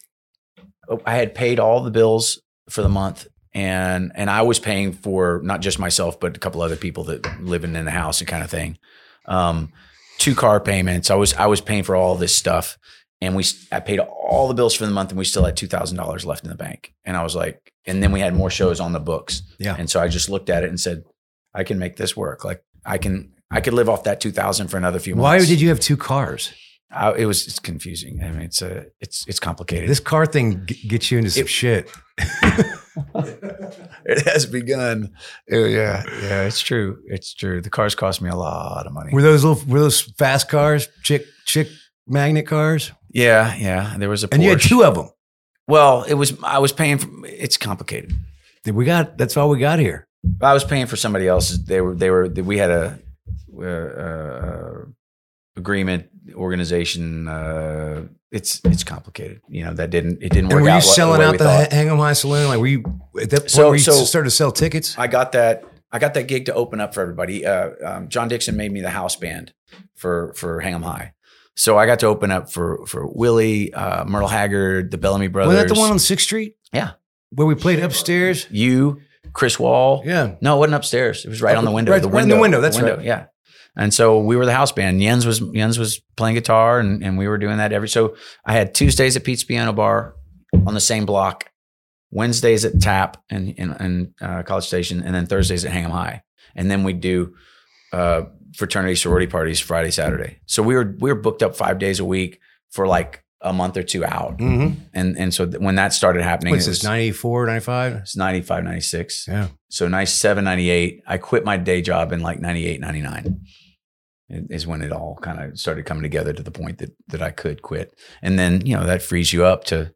oh, I had paid all the bills for the month, and and I was paying for not just myself, but a couple other people that living in the house and kind of thing. Um, two car payments. I was I was paying for all this stuff, and we I paid all the bills for the month, and we still had two thousand dollars left in the bank. And I was like, and then we had more shows on the books. Yeah. And so I just looked at it and said, I can make this work. Like I can I could live off that two thousand for another few months. Why did you have two cars? I, it was it's confusing. I mean, it's a it's it's complicated. This car thing g- gets you into some It- shit. it has begun. Yeah, yeah, it's true. It's true. The cars cost me a lot of money. Were those little? Were those fast cars? Chick chick magnet cars? yeah, yeah. There was a And you had two of them. Well, it was I was paying for. It's complicated. We got. That's all we got here. I was paying for somebody else's. They were they were we had a uh, uh, agreement organization. Uh, it's it's complicated. You know that didn't it didn't And work were you out. selling way out the thought. High Saloon? Like, were you at that point? So- where you so- started to sell tickets? I got that. I got that gig to open up for everybody. Uh, um, John Dixon made me the house band for for Hang 'em High, so I got to open up for for Willie, uh, Merle Haggard, the Bellamy Brothers. Was that the one on Sixth Street? Yeah. Where we played upstairs. you, Chris Wall? Yeah. No, it wasn't upstairs. It was right on the window. right- the right in window. the window, that's right. Yeah. And so we were the house band. Jens was Jens was playing guitar, and, and we were doing that every. So I had Tuesdays at Pete's Piano Bar on the same block, Wednesdays at Tap and in, in, uh, College Station, and then Thursdays at Hang 'em High, and then we'd do uh, fraternity sorority parties Friday Saturday. So we were we were booked up five days a week for like a month or two out, Mm-hmm. and and so th- when that started happening, What's it this, was, 94, 95? it's 95, 96. Yeah. So 97, 98, I quit my day job in like 98, 99 It- is when it all kind of started coming together to the point that, that I could quit. And then, you know, that frees you up to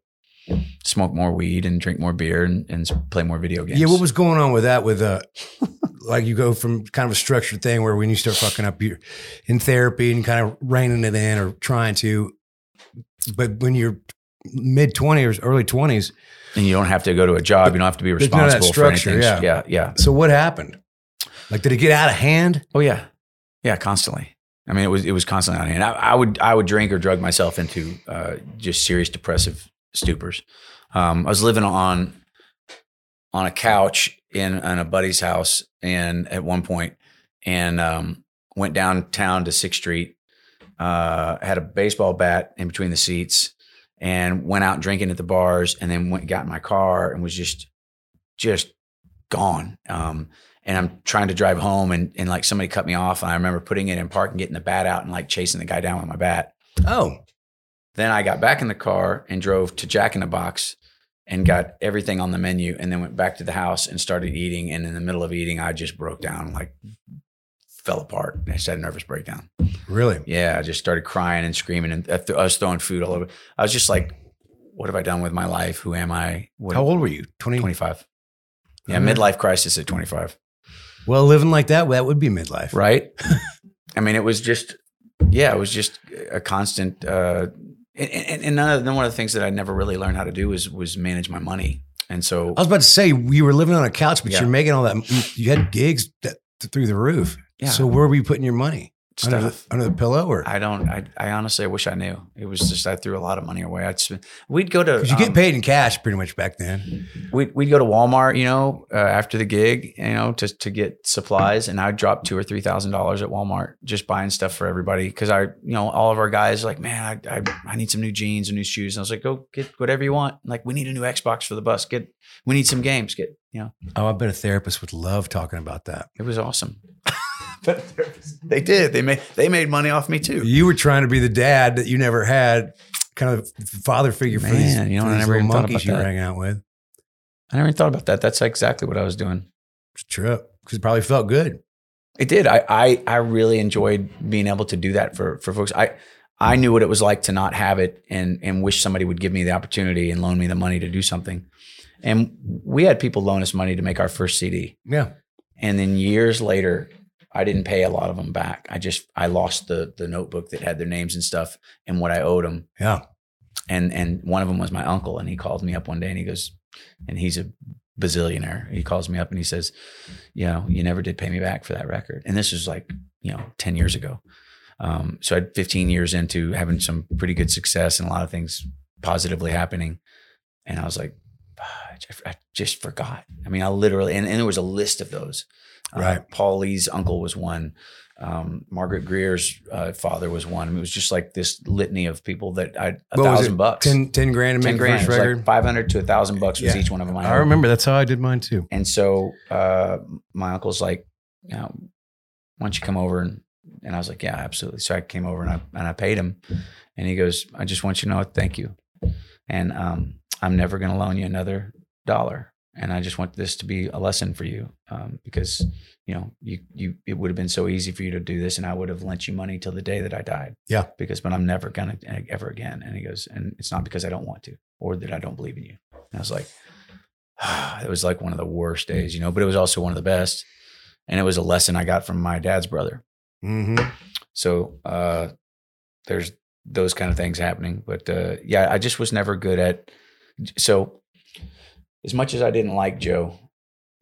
smoke more weed and drink more beer and, and play more video games. Yeah, what was going on with that? With uh, like you go from kind of a structured thing where when you start fucking up, you're in therapy and kind of reining it in or trying to, but when you're mid twenties, early twenties, and you don't have to go to a job. You don't have to be There's none of that responsible for anything. yeah. Yeah. Yeah. so what happened? Like, did it get out of hand? Oh yeah. Yeah. Constantly. I mean, it was it was constantly on hand. I, I would I would drink or drug myself into uh, just serious depressive stupors. Um, I was living on on a couch in, in a buddy's house, and at one point, and um, went downtown to Sixth Street. Uh, had a baseball bat in between the seats, and went out drinking at the bars, and then went got in my car and was just just gone. Um, and I'm trying to drive home and, and like somebody cut me off. And I remember putting it in park and getting the bat out and like chasing the guy down with my bat. Oh, Then I got back in the car and drove to Jack in the Box and got everything on the menu and then went back to the house and started eating. And in the middle of eating, I just broke down, like fell apart. I just had a nervous breakdown. really? Yeah, I just started crying and screaming and I th- I was throwing food all over. I was just like, what have I done with my life? Who am I? What, How old were you? 20? 25. Yeah, midlife crisis at 25. Well, living like that, that would be midlife. right? I mean, it was just, yeah, it was just a constant. Uh, and, and, and none of, then one of the things that I never really learned how to do was was manage my money, and so I was about to say you were living on a couch, but Yeah. you're making all that. You you had gigs that, through the roof. Yeah. So where were you putting your money? Under the, under the pillow, or I don't. I, I honestly, I wish I knew. It was just I threw a lot of money away. I'd spend, we'd go to. you get um, paid in cash pretty much back then. We'd, we'd go to Walmart, you know, uh, after the gig, you know, to to get supplies, and I'd drop two or three thousand dollars at Walmart just buying stuff for everybody because I, you know, all of our guys are like, man, I, I I need some new jeans and new shoes, and I was like, go get whatever you want. Like, we need a new Xbox for the bus. Get, we need some games. Get, you know, Oh, I bet a therapist would love talking about that. it was awesome. but they did. They made they made money off me too. You were trying to be the dad that you never had, kind of father figure for these, Man, you know, for I never little even thought monkeys about you that. hang out with. I never even thought about that. That's exactly what I was doing. It's a trip because it probably felt good. It did. I, I I really enjoyed being able to do that for for folks. I I knew what it was like to not have it and and wish somebody would give me the opportunity and loan me the money to do something. And we had people loan us money to make our first CD. Yeah. And then years later, I didn't pay a lot of them back. I just I lost the the notebook that had their names and stuff and what I owed them. Yeah. And and one of them was my uncle, and he called me up one day and he goes, and he's a bazillionaire. He calls me up and he says, you know, you never did pay me back for that record. And this was like, you know, 10 years ago. Um, so I had 15 years into having some pretty good success and a lot of things positively happening. And I was like, "Ah, I just forgot. I mean, I literally, and, and there was a list of those. Uh, Right. Paul Lee's uncle was one. Um, Margaret Greer's uh, father was one. It was just like this litany of people that I, a thousand bucks. 10, 10 grand to 10 make grand. first record. like 500 to a thousand bucks was Yeah. each one of them. I remember that's how I did mine too. And so uh, my uncle's like, you know, why don't you come over? And, and I was like, yeah, absolutely. So I came over and I, and I paid him. And he goes, I just want you to know, thank you. And um, I'm never going to loan you another dollar. And I just want this to be a lesson for you um, because, you know, you, you, it would have been so easy for you to do this. And I would have lent you money till the day that I died. Yeah. Because, but I'm never going to ever again. And he goes, and it's not because I don't want to or that I don't believe in you. And I was like, it was like one of the worst days, you know, but it was also one of the best. And it was a lesson I got from my dad's brother. hmm So uh, there's those kind of things happening. But uh, yeah, I just was never good at. So as much as I didn't like Joe,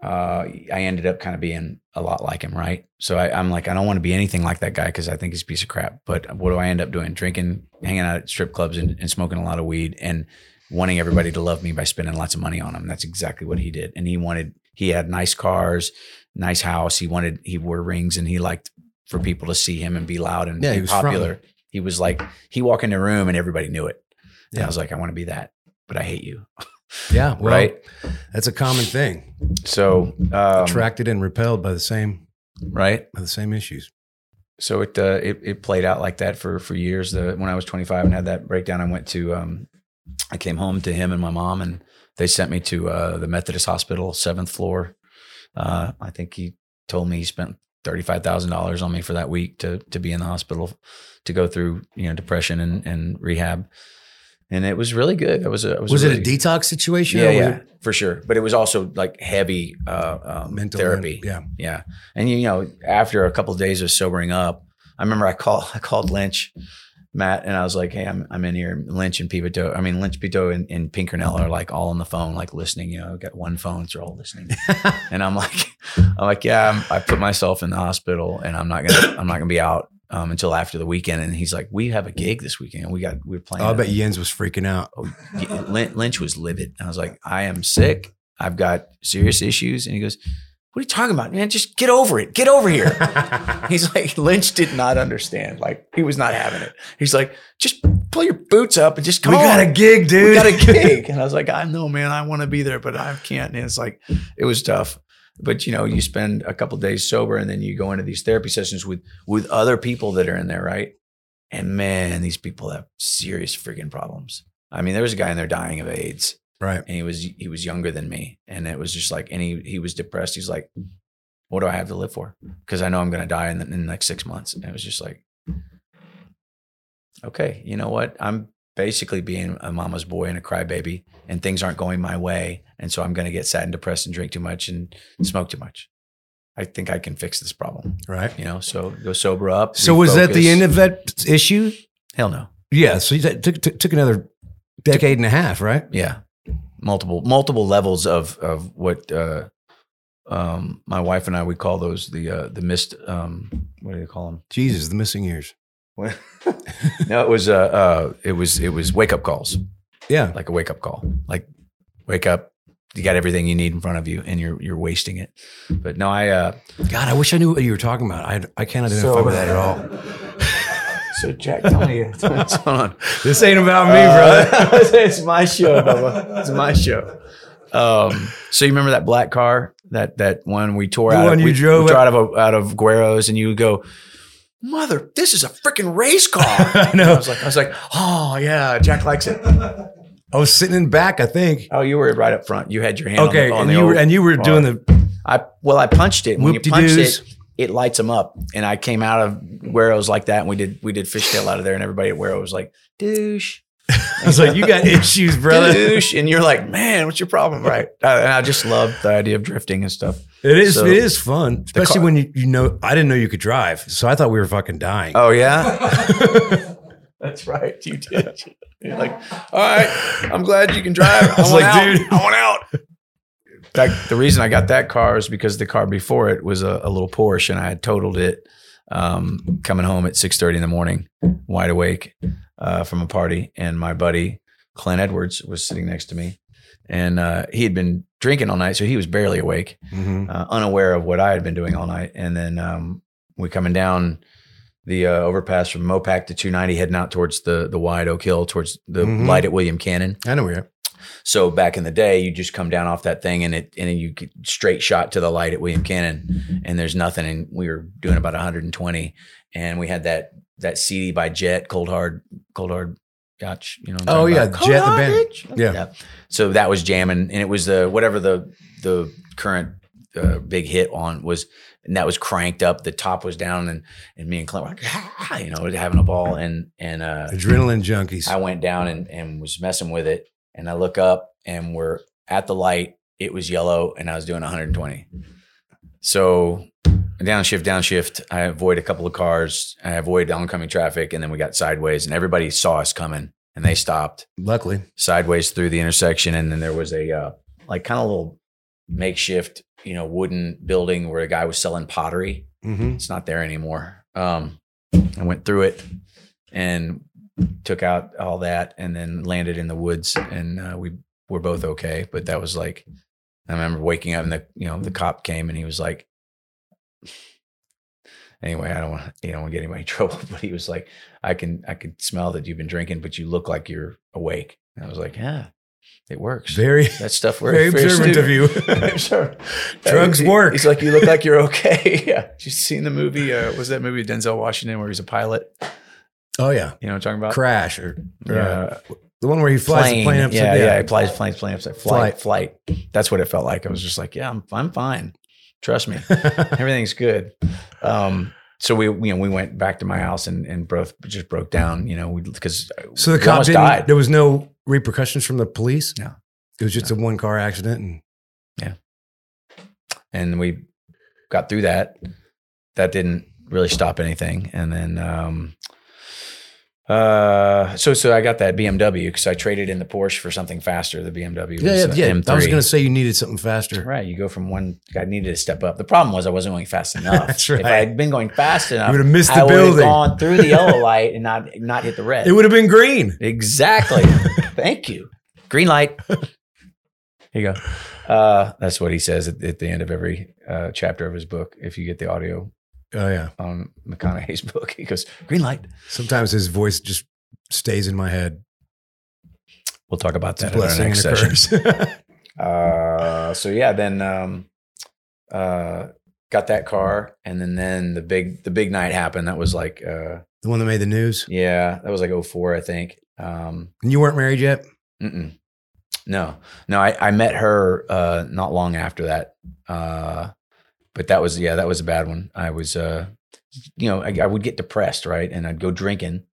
uh, I ended up kind of being a lot like him, right? So I, I'm like, I don't want to be anything like that guy because I think he's a piece of crap. But what do I end up doing? Drinking, hanging out at strip clubs, and, and smoking a lot of weed, and wanting everybody to love me by spending lots of money on him. That's exactly what he did. And he wanted, he had nice cars, nice house. He wanted, he wore rings, and he liked for people to see him and be loud and, Yeah, he and was front. popular. He was like, he walked in the room and everybody knew it. And I was like, I want to be that, but I hate you. Yeah. Well, right. That's a common thing. So, um, Attracted and repelled by the same right. by the same issues. so it, uh, it it played out like that for for years. The, when I was 25 and had that breakdown, I went to um, I came home to him and my mom, and they sent me to uh, the Methodist Hospital, seventh floor. Uh, I think he told me he spent thirty five thousand dollars on me for that week to to be in the hospital to go through you know depression and, and rehab, and it was really good. It was a it was, Was, a it really, a detox situation? Yeah, yeah, it for sure. But it was also like heavy uh, um, mental therapy. Yeah. Yeah. And you know, after a couple of days of sobering up, I remember I called I called Lynch, Matt, and I was like, Hey, I'm I'm in here. Lynch and Pivito, I mean Lynch Pito and, and Pinkernell are like all on the phone, like listening, you know, I've got one phone, so they're all listening. and I'm like, I'm like, yeah, I'm, I put myself in the hospital and I'm not gonna I'm not gonna be out um, until after the weekend. And he's like, "We have a gig this weekend. We got we're playing." Oh, I bet Jens was freaking out. Oh, Lynch was livid. I was like, I am sick. I've got serious issues. And he goes, What are you talking about, man? Just get over it. Get over here. He's like, Lynch did not understand. Like, he was not having it. He's like, Just pull your boots up and just come we got a gig, dude. We got a gig. And I was like, I know, man. I want to be there, but I can't. And it's like, it was tough. But you know, you spend a couple days sober, and then you go into these therapy sessions with with other people that are in there, right? And man, these people have serious freaking problems. I mean, there was a guy in there dying of AIDS, right. and he was he was younger than me, and it was just like, and he he was depressed. He's like, "What do I have to live for? Because I know I'm going to die in the, in the next six months." And it was just like, okay, you know what? I'm basically being a mama's boy and a crybaby, and things aren't going my way, and so I'm going to get sad and depressed and drink too much and smoke too much. I think I can fix this problem, Right. you know. So go sober up. So was that the end of that issue? Hell no. Yeah. So that took, took, took another decade and a half, right? Yeah, multiple multiple levels of of what uh, um, my wife and I would call those the uh, the missed. Um, what do they call them? Jesus, the missing years. no, it was uh, uh, it was it was wake up calls, Yeah. like a wake up call, like wake up. You got everything you need in front of you, and you're you're wasting it. But no, I uh, God, I wish I knew what you were talking about. I, I can't identify So- with that at all. so Jack, tell me what's on. This ain't about me, brother. Uh, it's my show, Bubba. It's my show. Um, so you remember that black car that that one we tore The out one of, you we, drove we tore out of a, out of Guero's and you would go, mother, this is a freaking race car. I I know. was like, I was like, oh yeah, Jack likes it. I was sitting in back, I think. Oh, you were right up front. You had your hand. Okay, on the, on and you were old and you were doing the I well, I punched it. When you punch it, it lights them up. And I came out of where I was like that, and we did we did fishtail out of there, and everybody at Guero was like, douche. I was like, you got issues, brother. douche. And you're like, man, what's your problem? Right. And I just love the idea of drifting and stuff. It is So- it is fun, especially car- when you, you know I didn't know you could drive, so I thought we were fucking dying. Oh, yeah. That's right. You did. You're like, all right, I'm glad you can drive. I, was like, out. dude. I want out. That, the reason I got that car is because the car before it was a, a little Porsche and I had totaled it um, coming home at 6.30 in the morning, wide awake uh, from a party. And my buddy, Clint Edwards, was sitting next to me. And uh, he had been drinking all night, so he was barely awake. Mhm. uh, unaware of what I had been doing all night. And then um, we coming down the uh, overpass from Mopac to 290, heading out towards the the wide Oak Hill, towards the Mhm. light at William Cannon. I know where you're. So back in the day, you just come down off that thing and it and then you get straight shot to the light at William Cannon, and there's nothing. And we were doing about 120, and we had that that CD by Jet, Cold Hard, Cold Hard. Gotch, you know. Oh, yeah, about? Jet, the Cold band. Hard, bitch. Yeah. So that was jamming, and it was the whatever the the current uh, big hit on was, and that was cranked up. The top was down, and and me and Clint were like, "Ah," you know, having a ball, and and uh, Adrenaline junkies. I went down and and was messing with it, and I look up, and we're at the light. It was yellow, and I was doing 120. So downshift, downshift. I avoid a couple of cars. I avoid oncoming traffic, and then we got sideways, and everybody saw us coming, and they stopped Luckily. sideways through the intersection, and then there was a uh, like kind of little makeshift, you know, wooden building where a guy was selling pottery. hmm It's not there anymore. Um, I went through it and took out all that, and then landed in the woods, and uh, we were both okay. But that was like, I remember waking up, and the you know the cop came, and he was like. Anyway, I don't want you don't want to get anybody in trouble, but he was like, "I can I can smell that you've been drinking, but you look like you're awake." And I was like, "Yeah, it works. Very, that stuff works." very observant of you. Sure. Drugs He- work. He's like, you look like you're okay. yeah. You seen the movie? Uh, was that movie with Denzel Washington where he's a pilot? oh yeah, You know what I'm talking about? crash or or, uh, the one where he flies the plane upside yeah, down. yeah, He flies planes, plane upside flight, flight. That's what it felt like. I was just like, yeah, I'm, I'm fine. Trust me, everything's good. Um, so we, you know, we went back to my house and and both just broke down. You know, we because so the we cop didn't. died. There was no repercussions from the police. No. it was just a one car accident. And yeah. and we got through that. That didn't really stop anything. And then um, Uh, so so I got that BMW because I traded in the Porsche for something faster. The BMW. Yeah, was yeah, yeah. M3. I was going to say you needed something faster. Right, you go from one. I needed to step up. The problem was I wasn't going fast enough. That's right. If I had been going fast enough, I would've missed the I building. gone through the yellow light and not not hit the red. It would have been green. exactly. Thank you. Green light. Here you go. Uh, that's what he says at, at the end of every uh, chapter of his book. If you get the audio Oh yeah. on McConaughey's book, he goes, "Green light." Sometimes his voice just stays in my head. We'll talk about that in our next a session. Uh, so yeah, then um, uh, got that car, and then then the big the big night happened. That was like uh, the one that made the news. yeah, that was like 04, I think. Um, And you weren't married yet. mm-mm. no, no, I, I met her uh, not long after that. Uh, but that was yeah, that was a bad one. I was uh, you know, I, I would get depressed, right, and I'd go drinking,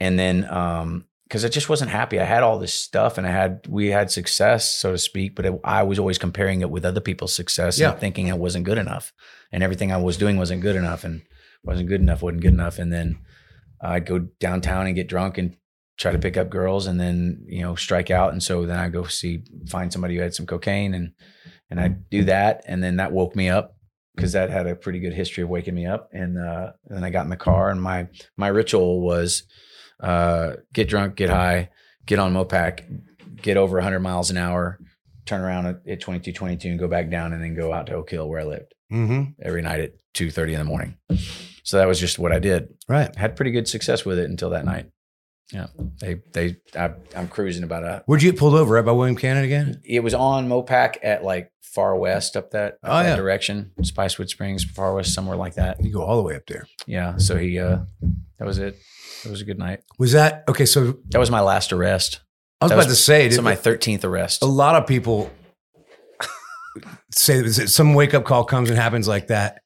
and then um, because I just wasn't happy. I had all this stuff, and I had we had success, so to speak, but it, I was always comparing it with other people's success Yeah. and thinking it wasn't good enough, and everything I was doing wasn't good enough, and wasn't good enough, wasn't good enough, and then I'd go downtown and get drunk and try to pick up girls, and then you know strike out, and so then I go see find somebody who had some cocaine, and and I do that, and then that woke me up because that had a pretty good history of waking me up, and, uh, and then I got in the car, and my my ritual was uh, get drunk, get high, get on Mopac, get over 100 miles an hour, turn around at, at 22, 22 and go back down and then go out to Oak Hill where I lived Mm-hmm. every night at 2.30 in the morning. So that was just what I did. Right. Had pretty good success with it until that night. Yeah. They, they, I, I'm cruising about a, Where'd you get pulled over? Right by William Cannon again? it was on Mopac at like far west up that, up Oh, that yeah. direction, Spicewood Springs, far west, somewhere like that. You go all the way up there. Yeah. So he, uh, that was it. It was a good night. Was that okay? So That was my last arrest. I was That about was- to say, So did, my 13th arrest. a lot of people say that some wake up call comes and happens like that.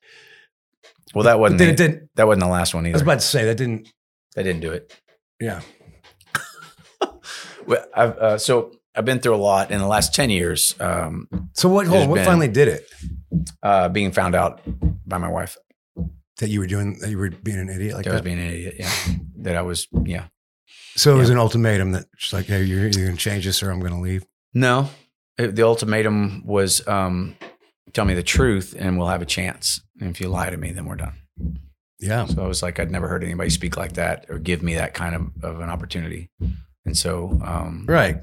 Well, that wasn't then the, it didn't. that wasn't the last one either. I was about to say that didn't. they didn't do it. Yeah. Well, I've, uh, so I've been through a lot in the last 10 years. Um, So what? Hold what been- finally did it? uh, being found out by my wife That you were doing? That you were being an idiot like that I was being an idiot. Yeah, that I was. Yeah. so it was an ultimatum that she's like, "Hey, you're either going to change this or I'm going to leave." No, it, the ultimatum was um, tell me the truth and we'll have a chance. And if you lie to me, then we're done. Yeah. So I was like, I'd never heard anybody speak like that or give me that kind of, of an opportunity. And so, um, Right.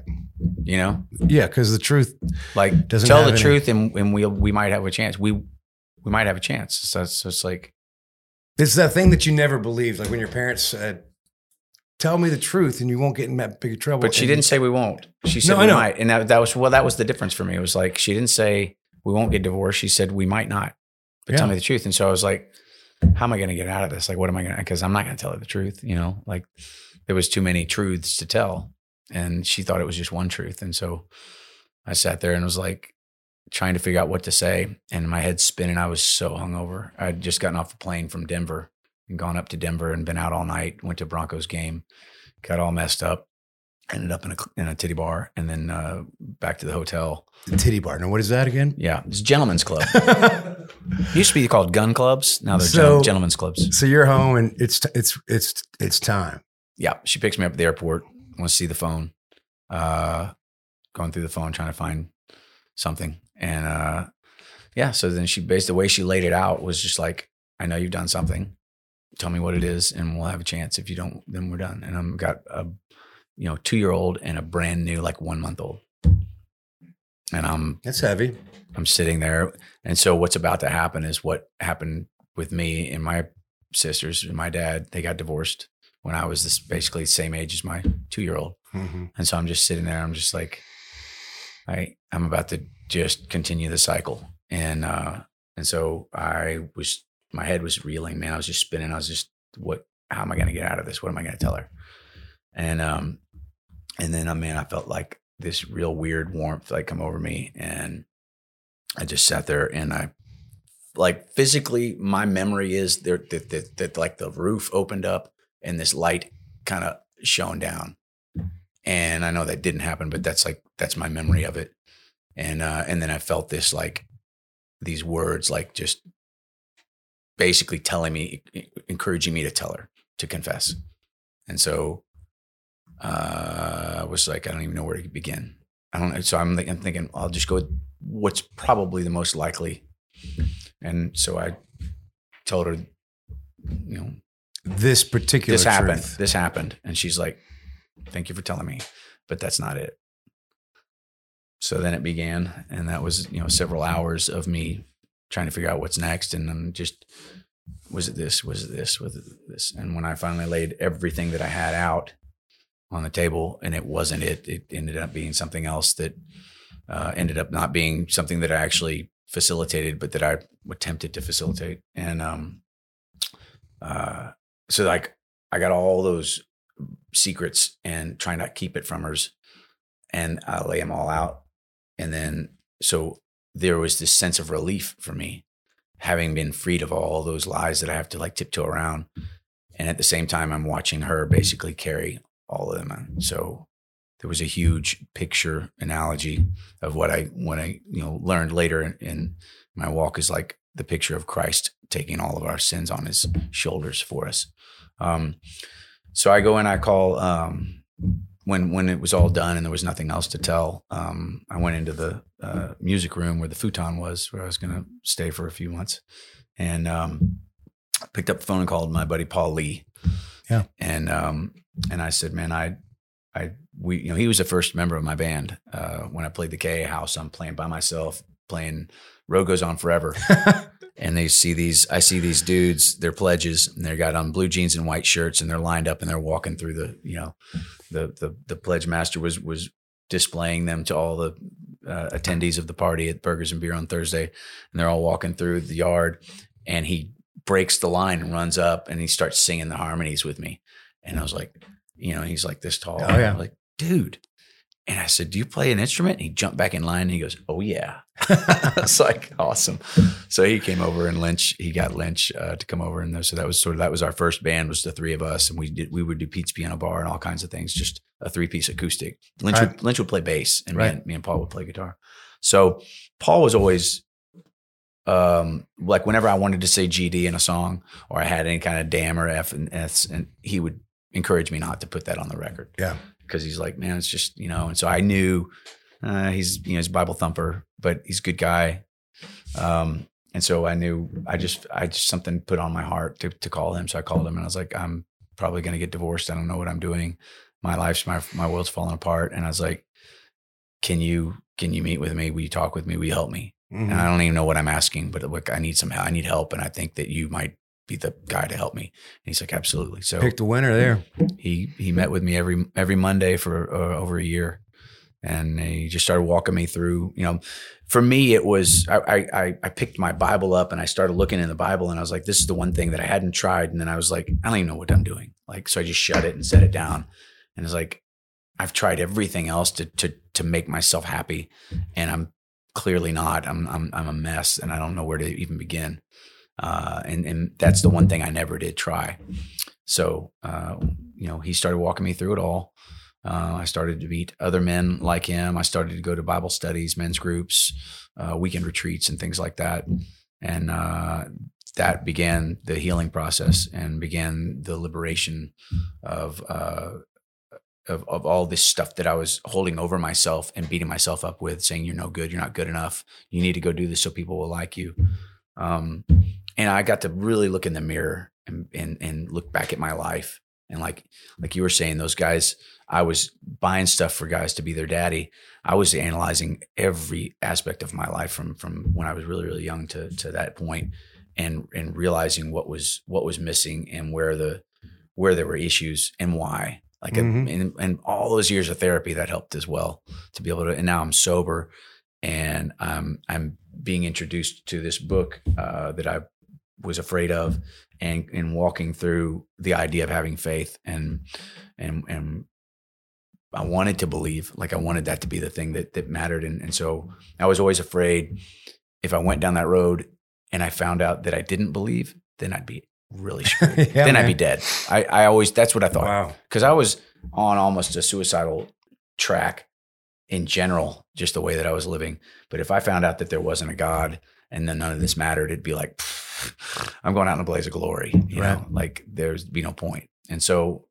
you know, Yeah, because the truth. like Doesn't tell the any- truth and, and we we might have a chance. We we might have a chance. So it's, so it's like It's that thing that you never believed, like when your parents said, "Tell me the truth, and you won't get in that big trouble." But she And- didn't say we won't. She said No, I we know. might, and that, that was well. That was the difference for me. It was like she didn't say we won't get divorced. She said we might not. But tell me the truth. And so I was like, how am I going to get out of this? Like, what am I going to? Because I'm not going to tell her the truth. You know, like there was too many truths to tell, and she thought it was just one truth. And so I sat there and was like trying to figure out what to say, and my head spinning. I was so hungover. I'd just gotten off a plane from Denver and gone up to Denver and been out all night. Went to Broncos game, got all messed up ended up in a in a titty bar and then uh, back to the hotel. The titty bar. Now, what is that again? Yeah, it's a gentlemen's club. Used to be called gun clubs. Now they're So- gen- gentlemen's clubs. so you're home, and it's t- it's it's it's time. Yeah, she picks me up at the airport. Wants to see the phone. Uh, going through the phone trying to find something, and uh, yeah. So then she based the way she laid it out was just like, I know you've done something. Tell me what it is, and we'll have a chance. If you don't, then we're done. And I'm got a you know two year old and a brand new like one month old, and I'm That's heavy. I'm sitting there. And so what's about to happen is what happened with me and my sisters and my dad. They got divorced when I was this basically the same age as my two year old. hmm And so I'm just sitting there. I'm just like, I I'm about to just continue the cycle. And uh and so I was my head was reeling, man. I was just spinning. I was just what how am I gonna get out of this? What am I gonna tell her? And um and then I mean I felt like this real weird warmth like come over me and I just sat there and I like physically my memory is there that, that, that like the roof opened up and this light kind of shone down and I know that didn't happen, but that's like that's my memory of it. And uh, and then I felt this like these words like just basically telling me, encouraging me to tell her to confess. And so uh, I was like, I don't even know where to begin. I don't know. So I'm, I'm thinking, I'll just go with what's probably the most likely. And so I told her, you know, This particular this happened. This happened. And she's like, thank you for telling me, but that's not it. So then it began. And that was, you know, several hours of me trying to figure out what's next. And I'm just, was it this? Was it this? Was it this? And when I finally laid everything that I had out on the table and it wasn't it, it ended up being something else that uh, ended up not being something that I actually facilitated, but that I attempted to facilitate. And um, uh, so like I got all those secrets and trying to keep it from hers, and I lay them all out, and then so there was this sense of relief for me, having been freed of all those lies that I have to like tiptoe around, and at the same time I'm watching her basically carry all of them. On. So there was a huge picture analogy of what I what I you know learned later in, in my walk is like the picture of Christ taking all of our sins on his shoulders for us. Um, so I go and I call um, when when it was all done and there was nothing else to tell. Um, I went into the uh, music room where the futon was, where I was going to stay for a few months, and um, picked up the phone and called my buddy Paul Lee. Yeah. and um, and I said, man, I I we you know he was the first member of my band uh, when I played the KA House. I'm playing by myself, playing Road Goes On Forever, and they see these. I see these dudes. They're pledges, and they're got on blue jeans and white shirts, and they're lined up, and they're walking through the you know the the the pledge master was was displaying them to all the uh, attendees of the party at Burgers and Beer on Thursday, and they're all walking through the yard, and he breaks the line and runs up, and he starts singing the harmonies with me, and I was like you know, he's like this tall. Oh, yeah. Like, dude. And I said, Do you play an instrument? And he jumped back in line and he goes, Oh, yeah. it's like awesome. So he came over and Lynch, he got Lynch uh, to come over. And so that was sort of, that was our first band, was the three of us. And we did, we would do Pete's Piano Bar and all kinds of things, just a three piece acoustic. Lynch, Right. would, Lynch would play bass and Right. me, and, me and Paul would play guitar. So Paul was always, um, like whenever I wanted to say GD in a song or I had any kind of damn or F and S, and he would encourage me not to put that on the record Yeah. because he's like, man, it's just you know. And so I knew uh, he's you know he's a Bible thumper, but he's a good guy. Um, and so I knew I just I just something put on my heart to to call him. So I called him and I was like, I'm probably going to get divorced. I don't know what I'm doing. My life's my my world's falling apart. And I was like, can you can you meet with me? Will you talk with me? Will you help me? Mhm. And I don't even know what I'm asking, but like I need some help. I need help, and I think that you might be the guy to help me. And he's like, absolutely. So Picked a winner there. he he met with me every every Monday for uh, over a year, and he just started walking me through. You know, for me, it was I, I I I picked my Bible up and I started looking in the Bible, and I was like, this is the one thing that I hadn't tried. And then I was like, I don't even know what I'm doing. Like, so I just shut it and set it down, and it's like I've tried everything else to to to make myself happy, and I'm clearly not. I'm I'm I'm a mess, and I don't know where to even begin. Uh, and and that's the one thing I never did try. So uh, you know, he started walking me through it all. Uh, I started to meet other men like him. I started to go to Bible studies, men's groups, uh, weekend retreats, and things like that. And uh, that began the healing process and began the liberation of, uh, of of all this stuff that I was holding over myself and beating myself up with, saying you're no good, you're not good enough. You need to go do this so people will like you. Um, and I got to really look in the mirror and, and and look back at my life and like like you were saying, those guys. I was buying stuff for guys to be their daddy. I was analyzing every aspect of my life from from when I was really really young to to that point, and and realizing what was what was missing and where the where there were issues and why. Like Mhm. and and all those years of therapy that helped as well to be able to. And now I'm sober, and I'm I'm being introduced to this book uh, that I was afraid of, and and walking through the idea of having faith and and and I wanted to believe, like I wanted that to be the thing that that mattered, and and so I was always afraid if I went down that road and I found out that I didn't believe, then I'd be really screwed. Yeah, then I'd be dead. I I always that's what I thought Wow. because I was on almost a suicidal track in general, just the way that I was living. But if I found out that there wasn't a God and then none of this mattered, it'd be like, I'm going out in a blaze of glory, you know, Right. like there's be no point. And so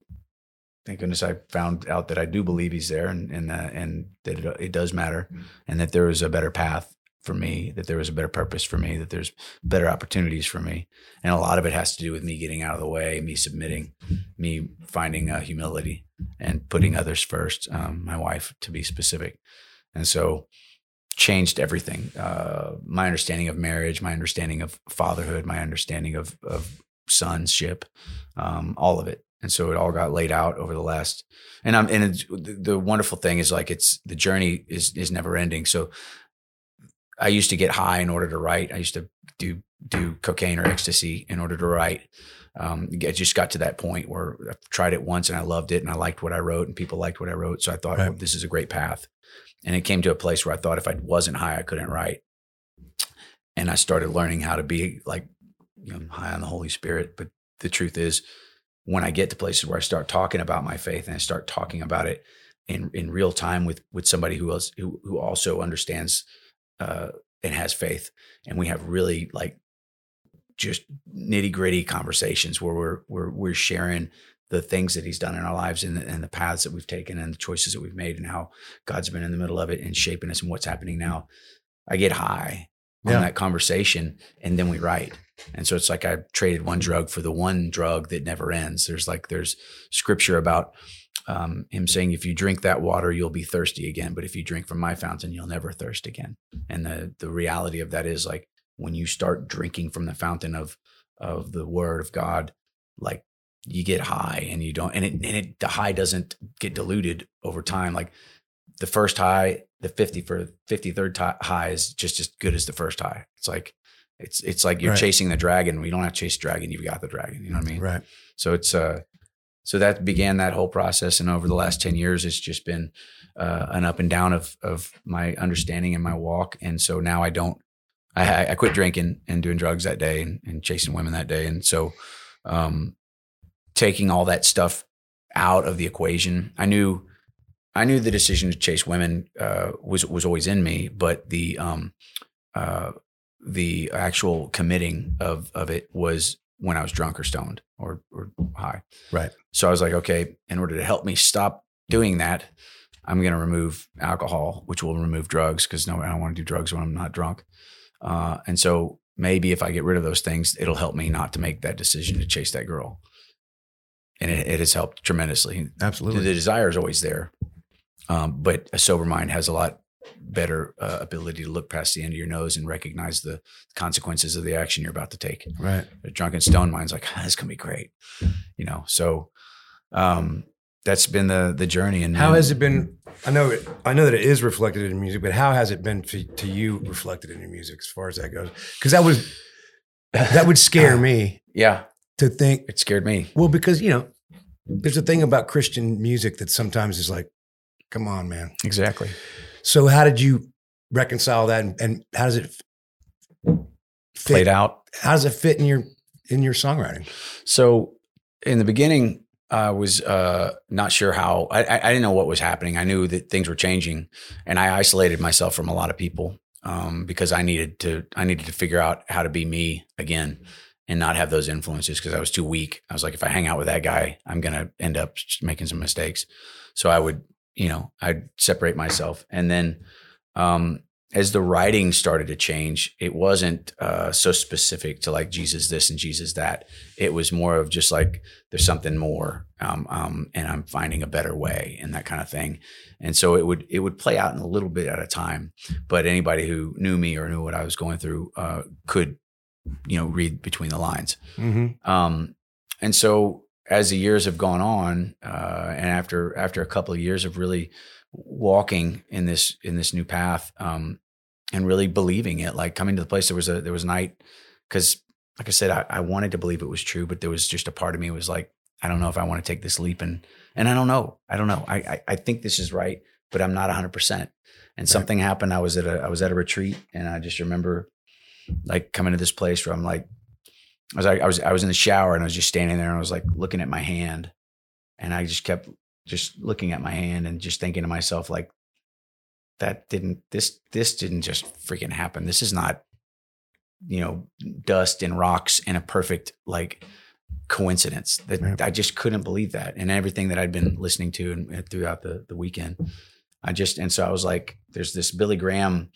thank goodness I found out that I do believe he's there and and uh, and that it, it does matter and that there is a better path for me, that there was a better purpose for me, that there's better opportunities for me. And a lot of it has to do with me getting out of the way, me submitting, me finding uh, humility and putting others first, um, my wife to be specific. And so changed everything. Uh, my understanding of marriage, my understanding of fatherhood, my understanding of, of sonship, um, all of it. And so it all got laid out over the last, and I'm, and the, the wonderful thing is like, it's, the journey is, is never ending. So I used to get high in order to write. I used to do, do cocaine or ecstasy in order to write. Um, I just got to that point where I tried it once and I loved it and I liked what I wrote and people liked what I wrote. So I thought, Right. well, this is a great path. And it came to a place where I thought if I wasn't high, I couldn't write. And I started learning how to be like, you know, high on the Holy Spirit. But the truth is, when I get to places where I start talking about my faith and I start talking about it in in real time with with somebody who else who who also understands uh, and has faith, and we have really like just nitty gritty conversations where we're we're we're sharing the things that he's done in our lives and the, and the paths that we've taken and the choices that we've made and how God's been in the middle of it and shaping us and what's happening now. I get high Yeah. on that conversation and then we write. And so it's like I traded one drug for the one drug that never ends. There's like there's scripture about um, him saying, "If you drink that water, you'll be thirsty again. But if you drink from my fountain, you'll never thirst again." And the the reality of that is like when you start drinking from the fountain of of the Word of God, like you get high and you don't, and it and it the high doesn't get diluted over time. Like the first high, the fifty for fifty third high is just as good as the first high. It's like it's it's like you're Right. chasing the dragon. We don't have to chase the dragon. You've got the dragon. You know what I mean? Right. So it's uh, so that began that whole process, and over the last ten years, it's just been uh, an up and down of of my understanding and my walk. And so now I don't, I, I quit drinking and doing drugs that day and, and chasing women that day, and so um, taking all that stuff out of the equation, I knew. I knew the decision to chase women uh, was was always in me, but the um, uh, the actual committing of of it was when I was drunk or stoned or or high. Right. So I was like, okay, in order to help me stop doing that, I'm going to remove alcohol, which will remove drugs because no, I don't want to do drugs when I'm not drunk. Uh, and so maybe if I get rid of those things, it'll help me not to make that decision to chase that girl. And it, it has helped tremendously. Absolutely, the desire is always there, um, but a sober mind has a lot better uh, ability to look past the end of your nose and recognize the consequences of the action you're about to take Right. a drunken stone mind's like "Ah, this is gonna be great you know so um that's been the the journey and How has it been? I know it, I know that it is reflected in music, but how has it been to, to you reflected in your music as far as that goes? Because that was that would scare me yeah to think. it scared me Well, because you know, there's a thing about Christian music that sometimes is like, come on, man. exactly So how did you reconcile that, and, and how does it fit? played out How does it fit in your in your songwriting? so in the beginning I was uh, not sure how. I, I I didn't know what was happening. I knew that things were changing, and I isolated myself from a lot of people um, because I needed to. I needed to figure out how to be me again and not have those influences because I was too weak. I was like, if I hang out with that guy, I'm gonna end up making some mistakes. So I would, you know, I'd separate myself, and then um, as the writing started to change, it wasn't uh, so specific to like Jesus this and Jesus that. It was more of just like there's something more, um, um, and I'm finding a better way and that kind of thing. And so it would it would play out in a little bit at a time. But anybody who knew me or knew what I was going through uh, could, you know, read between the lines. Mm-hmm. Um, and so as the years have gone on, uh, and after after a couple of years of really walking in this in this new path, um, and really believing it, like coming to the place, there was a there was a night because, like I said, I, I wanted to believe it was true, but there was just a part of me was like, I don't know if I want to take this leap, and and I don't know, I don't know, I I, I think this is right, but I'm not 100. percent And something happened. I was at a I was at a retreat, and I just remember like coming to this place where I'm like. I was like, I was, I was in the shower and I was just standing there and I was like looking at my hand and I just kept just looking at my hand and just thinking to myself, like, that didn't, this, this didn't just freaking happen. This is not, you know, dust and rocks and a perfect like coincidence that Yeah. I just couldn't believe that. And everything that I'd been listening to and and throughout the, the weekend, I just, and so I was like, there's this Billy Graham,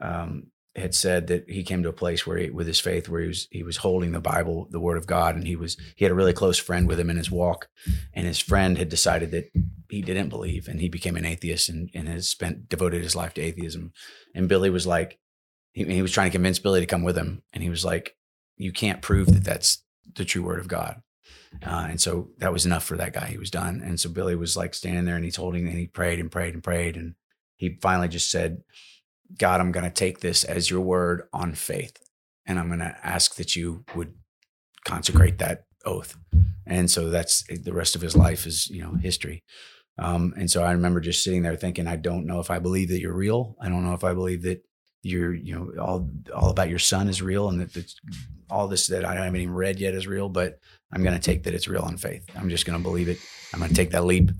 um, had said that he came to a place where he, with his faith, where he was, he was holding the Bible, the word of God. And he was, he had a really close friend with him in his walk and his friend had decided that he didn't believe and he became an atheist and, and has spent, devoted his life to atheism. And Billy was like, he, he was trying to convince Billy to come with him. And he was like, you can't prove that that's the true word of God. Uh, and so that was enough for that guy. He was done. And so Billy was like standing there and he's holding and he prayed and prayed and prayed. And he finally just said, God, I'm going to take this as your word on faith. And I'm going to ask that you would consecrate that oath. And so that's the rest of his life is, you know, history. Um, and so I remember just sitting there thinking, I don't know if I believe that you're real. I don't know if I believe that you're, you know, all, all about your son is real and that all this that I haven't even read yet is real, but I'm going to take that it's real on faith. I'm just going to believe it. I'm going to take that leap.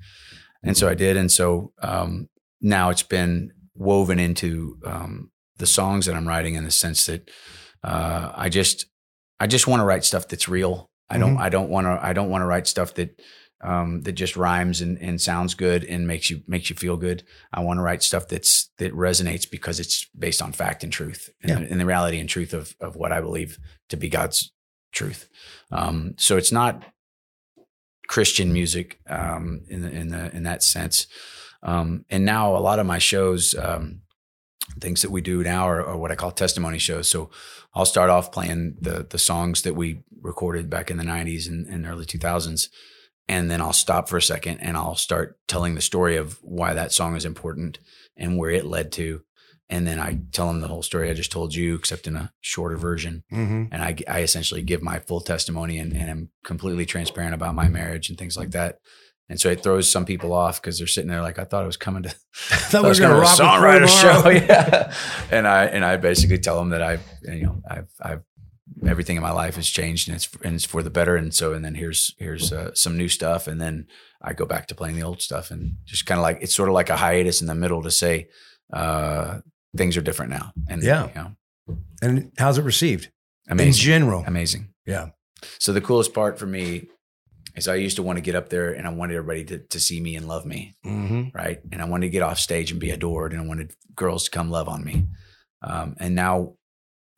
And so I did. And so um, now it's been woven into um, the songs that I'm writing in the sense that uh, I just I just want to write stuff that's real. I don't I don't want to I don't want to write stuff that um, that just rhymes and, and sounds good and makes you makes you feel good. I want to write stuff that's that resonates because it's based on fact and truth and, Yeah. the, and the reality and truth of of what I believe to be God's truth. Um, so it's not Christian music um, in the, in the in that sense. Um, and now a lot of my shows, um, things that we do now are, are what I call testimony shows. So I'll start off playing the the songs that we recorded back in the '90s and, and early 2000s, and then I'll stop for a second and I'll start telling the story of why that song is important and where it led to. And then I tell them the whole story I just told you, except in a shorter version Mm-hmm. and I, I essentially give my full testimony and, and I'm completely transparent about my marriage and things like that. And so it throws some people off because they're sitting there like, I thought I was coming to I thought I was gonna coming a songwriter show. Yeah. And I, and I basically tell them that I've, you know, I've, I've, everything in my life has changed and it's, and it's for the better. And so, and then here's, here's uh, some new stuff. And then I go back to playing the old stuff and just kind of like, it's sort of like a hiatus in the middle to say, uh, things are different now. And, Yeah. you know, And how's it received in amazing, general? amazing. Yeah. So the coolest part for me is I used to want to get up there and I wanted everybody to, to see me and love me, Mm-hmm. right? And I wanted to get off stage and be adored, and I wanted girls to come love on me. Um, and now,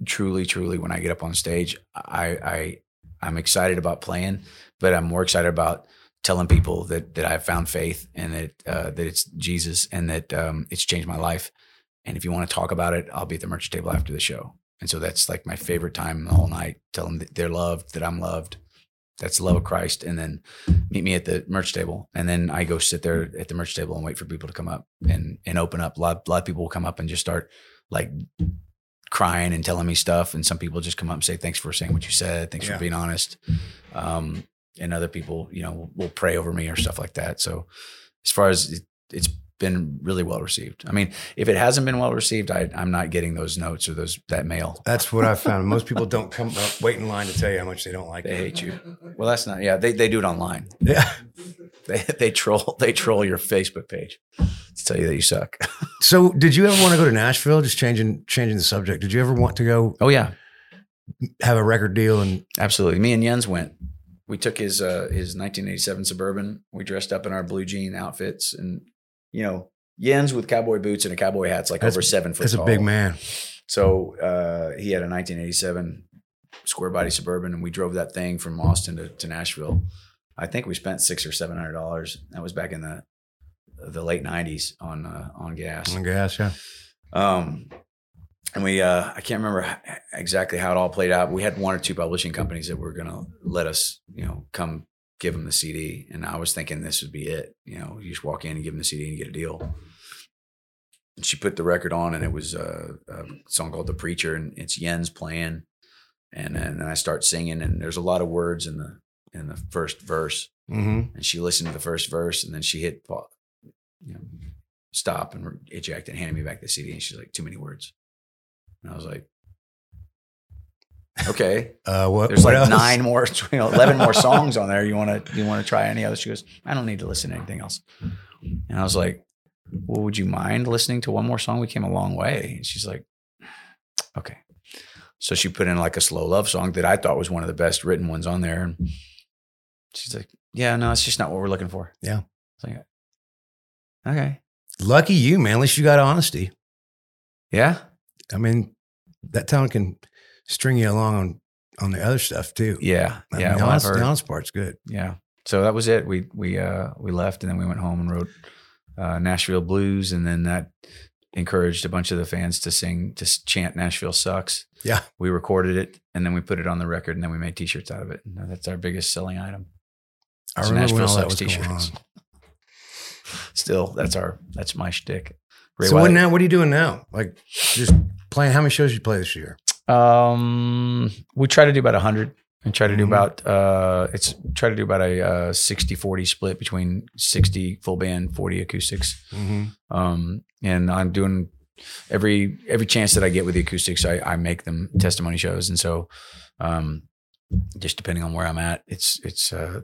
truly, truly, when I get up on stage, I, I I'm excited about playing, but I'm more excited about telling people that that I've found faith and that uh, that it's Jesus and that um, it's changed my life. And if you want to talk about it, I'll be at the merch table after the show. And so that's like my favorite time the whole night. Tell them that they're loved, that I'm loved. That's the love of Christ. And then meet me at the merch table. And then I go sit there at the merch table and wait for people to come up and and open up. A lot, a lot of people will come up and just start like crying and telling me stuff. And some people just come up and say, Thanks for saying what you said. Thanks Yeah. for being honest. Um, and other people, you know, will pray over me or stuff like that. So as far as it, it's been really well received. I mean, if it hasn't been well received, I, I'm not getting those notes or those that mail. That's what I found. Most people don't come up, wait in line to tell you how much they don't like They it. hate you. Well, that's not. Yeah, they they do it online. Yeah. They they troll they troll your Facebook page to tell you that you suck. So, did you ever want to go to Nashville? Just changing changing the subject. Did you ever want to go Oh yeah, have a record deal and absolutely. Me and Jens went. We took his uh his 1987 Suburban. We dressed up in our blue jean outfits, and you know Yens with cowboy boots and a cowboy hat's like That's- over seven foot as a big man? So uh, he had a 1987 square body Suburban, and we drove that thing from Austin to, to Nashville. I think we spent six or seven hundred dollars. That was back in the the late 90s on uh, on gas. I guess, yeah. Um, and we, uh, I can't remember exactly how it all played out. We had one or two publishing companies that were going to let us, you know, come give them the CD. And I was thinking this would be it. You know, you just walk in and give them the CD and you get a deal. And she put the record on, and it was a, a song called "The Preacher," and it's Yen's playing. And then and then I start singing, and there's a lot of words in the in the first verse Mm-hmm. and she listened to the first verse and then she hit you know, stop and eject and handed me back the CD and she's like, too many words. And I was like, okay, Uh, what? there's what like else? nine more, you know, 11 more songs on there. You want to, you want to try any other? She goes, I don't need to listen to anything else. And I was like, well, would you mind listening to one more song? We came a long way. And she's like, okay. So she put in like a slow love song that I thought was one of the best written ones on there. And She's like, yeah, no, it's just not what we're looking for. Yeah. Like, okay. Lucky you, man. At least you got honesty. Yeah. I mean, that town can string you along on on the other stuff too. Yeah. I yeah. mean, the, well, I've honest, the honest part's good. yeah. So that was it. We we uh we left and then we went home and wrote uh, Nashville Blues, and then that encouraged a bunch of the fans to sing to chant Nashville sucks. Yeah. We recorded it and then we put it on the record and then we made T-shirts out of it. And that's our biggest selling item. I So remember Nashville sucks was going on. t-shirts. Still, that's our that's my shtick. Ray So what now? What are you doing now? Like just playing? How many shows you play this year? Um, we try to do about a hundred and try to do Mhm. about uh, it's try to do about a uh, 60-40 split between sixty full band, forty acoustics. Mm-hmm. Um, and I'm doing every every chance that I get with the acoustics, I, I make them testimony shows, and so um, just depending on where I'm at, it's it's uh,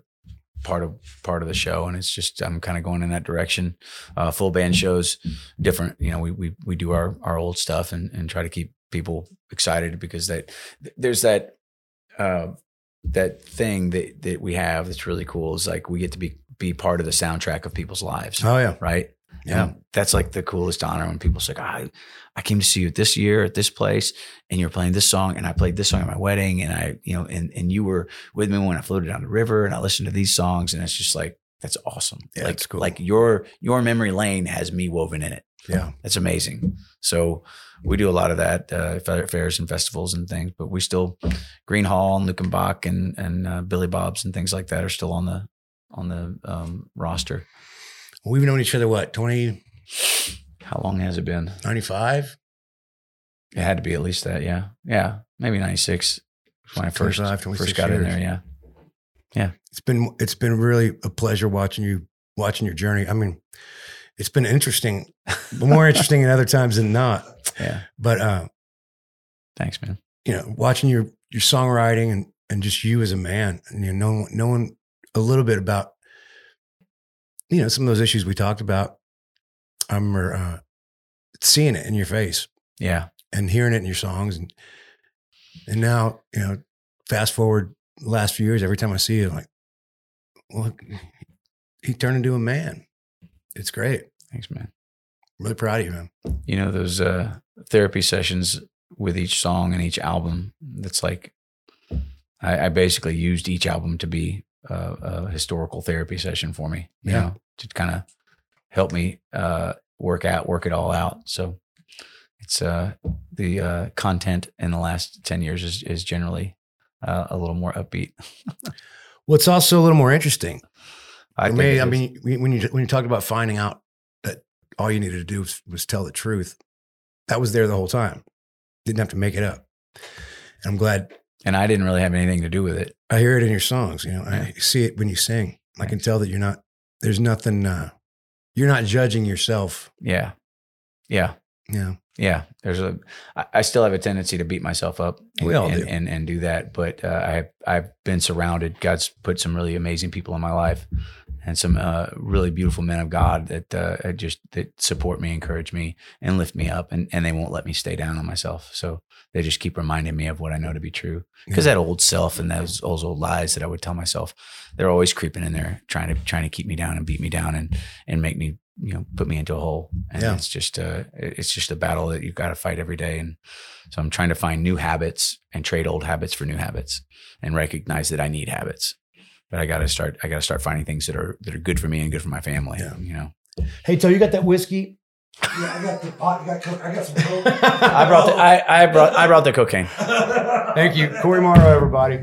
part of part of the show, and it's just I'm kind of going in that direction. Uh, full band shows, different. You know, we we we do our our old stuff and and try to keep people excited because that there's that uh, that thing that that we have that's really cool is like we get to be be part of the soundtrack of people's lives, Oh yeah, right? yeah. And that's like the coolest honor when people say, I, I came to see you this year at this place and you're playing this song and I played this song at my wedding and I, you know, and, and you were with me when I floated down the river and I listened to these songs and it's just like, that's awesome. Yeah, like, that's cool. like your, your memory lane has me woven in it. Yeah. That's amazing. So we do a lot of that, uh, fairs and festivals and things, but we still Gruene Hall and Luckenbach and, and, uh, Billy Bob's and things like that are still on the, on the, um, roster. We've known each other what 20, How long has it been? 95? It had to be at least that, yeah, yeah, maybe ninety six when I first first got in there, yeah. Yeah. It's been it's been really a pleasure watching you watching your journey. I mean, it's been interesting, but more interesting in other times than not. Yeah. But uh, Thanks, man. you know, watching your your songwriting and and just you as a man, and you know, knowing, knowing a little bit about you know some of those issues we talked about. I remember uh, seeing it in your face Yeah, and hearing it in your songs, and and now you know, fast forward the last few years, every time I see you, I'm like, well, he turned into a man. It's great. thanks, man. Really proud of you, man. You know those uh, therapy sessions with each song and each album. That's like I, I basically used each album to be a, a historical therapy session for me. You Yeah. know, to kind of help me uh, work out, work it all out. So it's uh, the uh, content in the last ten years is is generally uh, a little more upbeat. Well, it's also a little more interesting. I, For me, I mean, when when you when you talked about finding out that all you needed to do was, was tell the truth, that was there the whole time. Didn't have to make it up. And I'm glad and I didn't really have anything to do with it. I hear it in your songs. You know, Yeah. I see it when you sing. I can tell that you're not. There's nothing. Uh, you're not judging yourself. Yeah, yeah, Know. yeah. There's a, I still have a tendency to beat myself up. And, We all and, do. and and do that. But uh, I I've been surrounded. God's put some really amazing people in my life, and some uh, really beautiful men of God that uh, just that support me, encourage me, and lift me up, and and they won't let me stay down on myself. So they just keep reminding me of what I know to be true. Because Yeah. that old self and those, those old lies that I would tell myself, they're always creeping in there, trying to trying to keep me down and beat me down and and make me you know put me into a hole. And Yeah. it's just uh, a it's just a battle that you've got to fight every day. And so I'm trying to find new habits and trade old habits for new habits and recognize that I need habits. But I got to start. I got to start finding things that are that are good for me and good for my family. Yeah. You know, Hey, Toe, you got that whiskey? Yeah, I got the pot. I got coke. I got some coke. I brought the, I I brought I brought the cocaine. Thank you, Cory Morrow, everybody.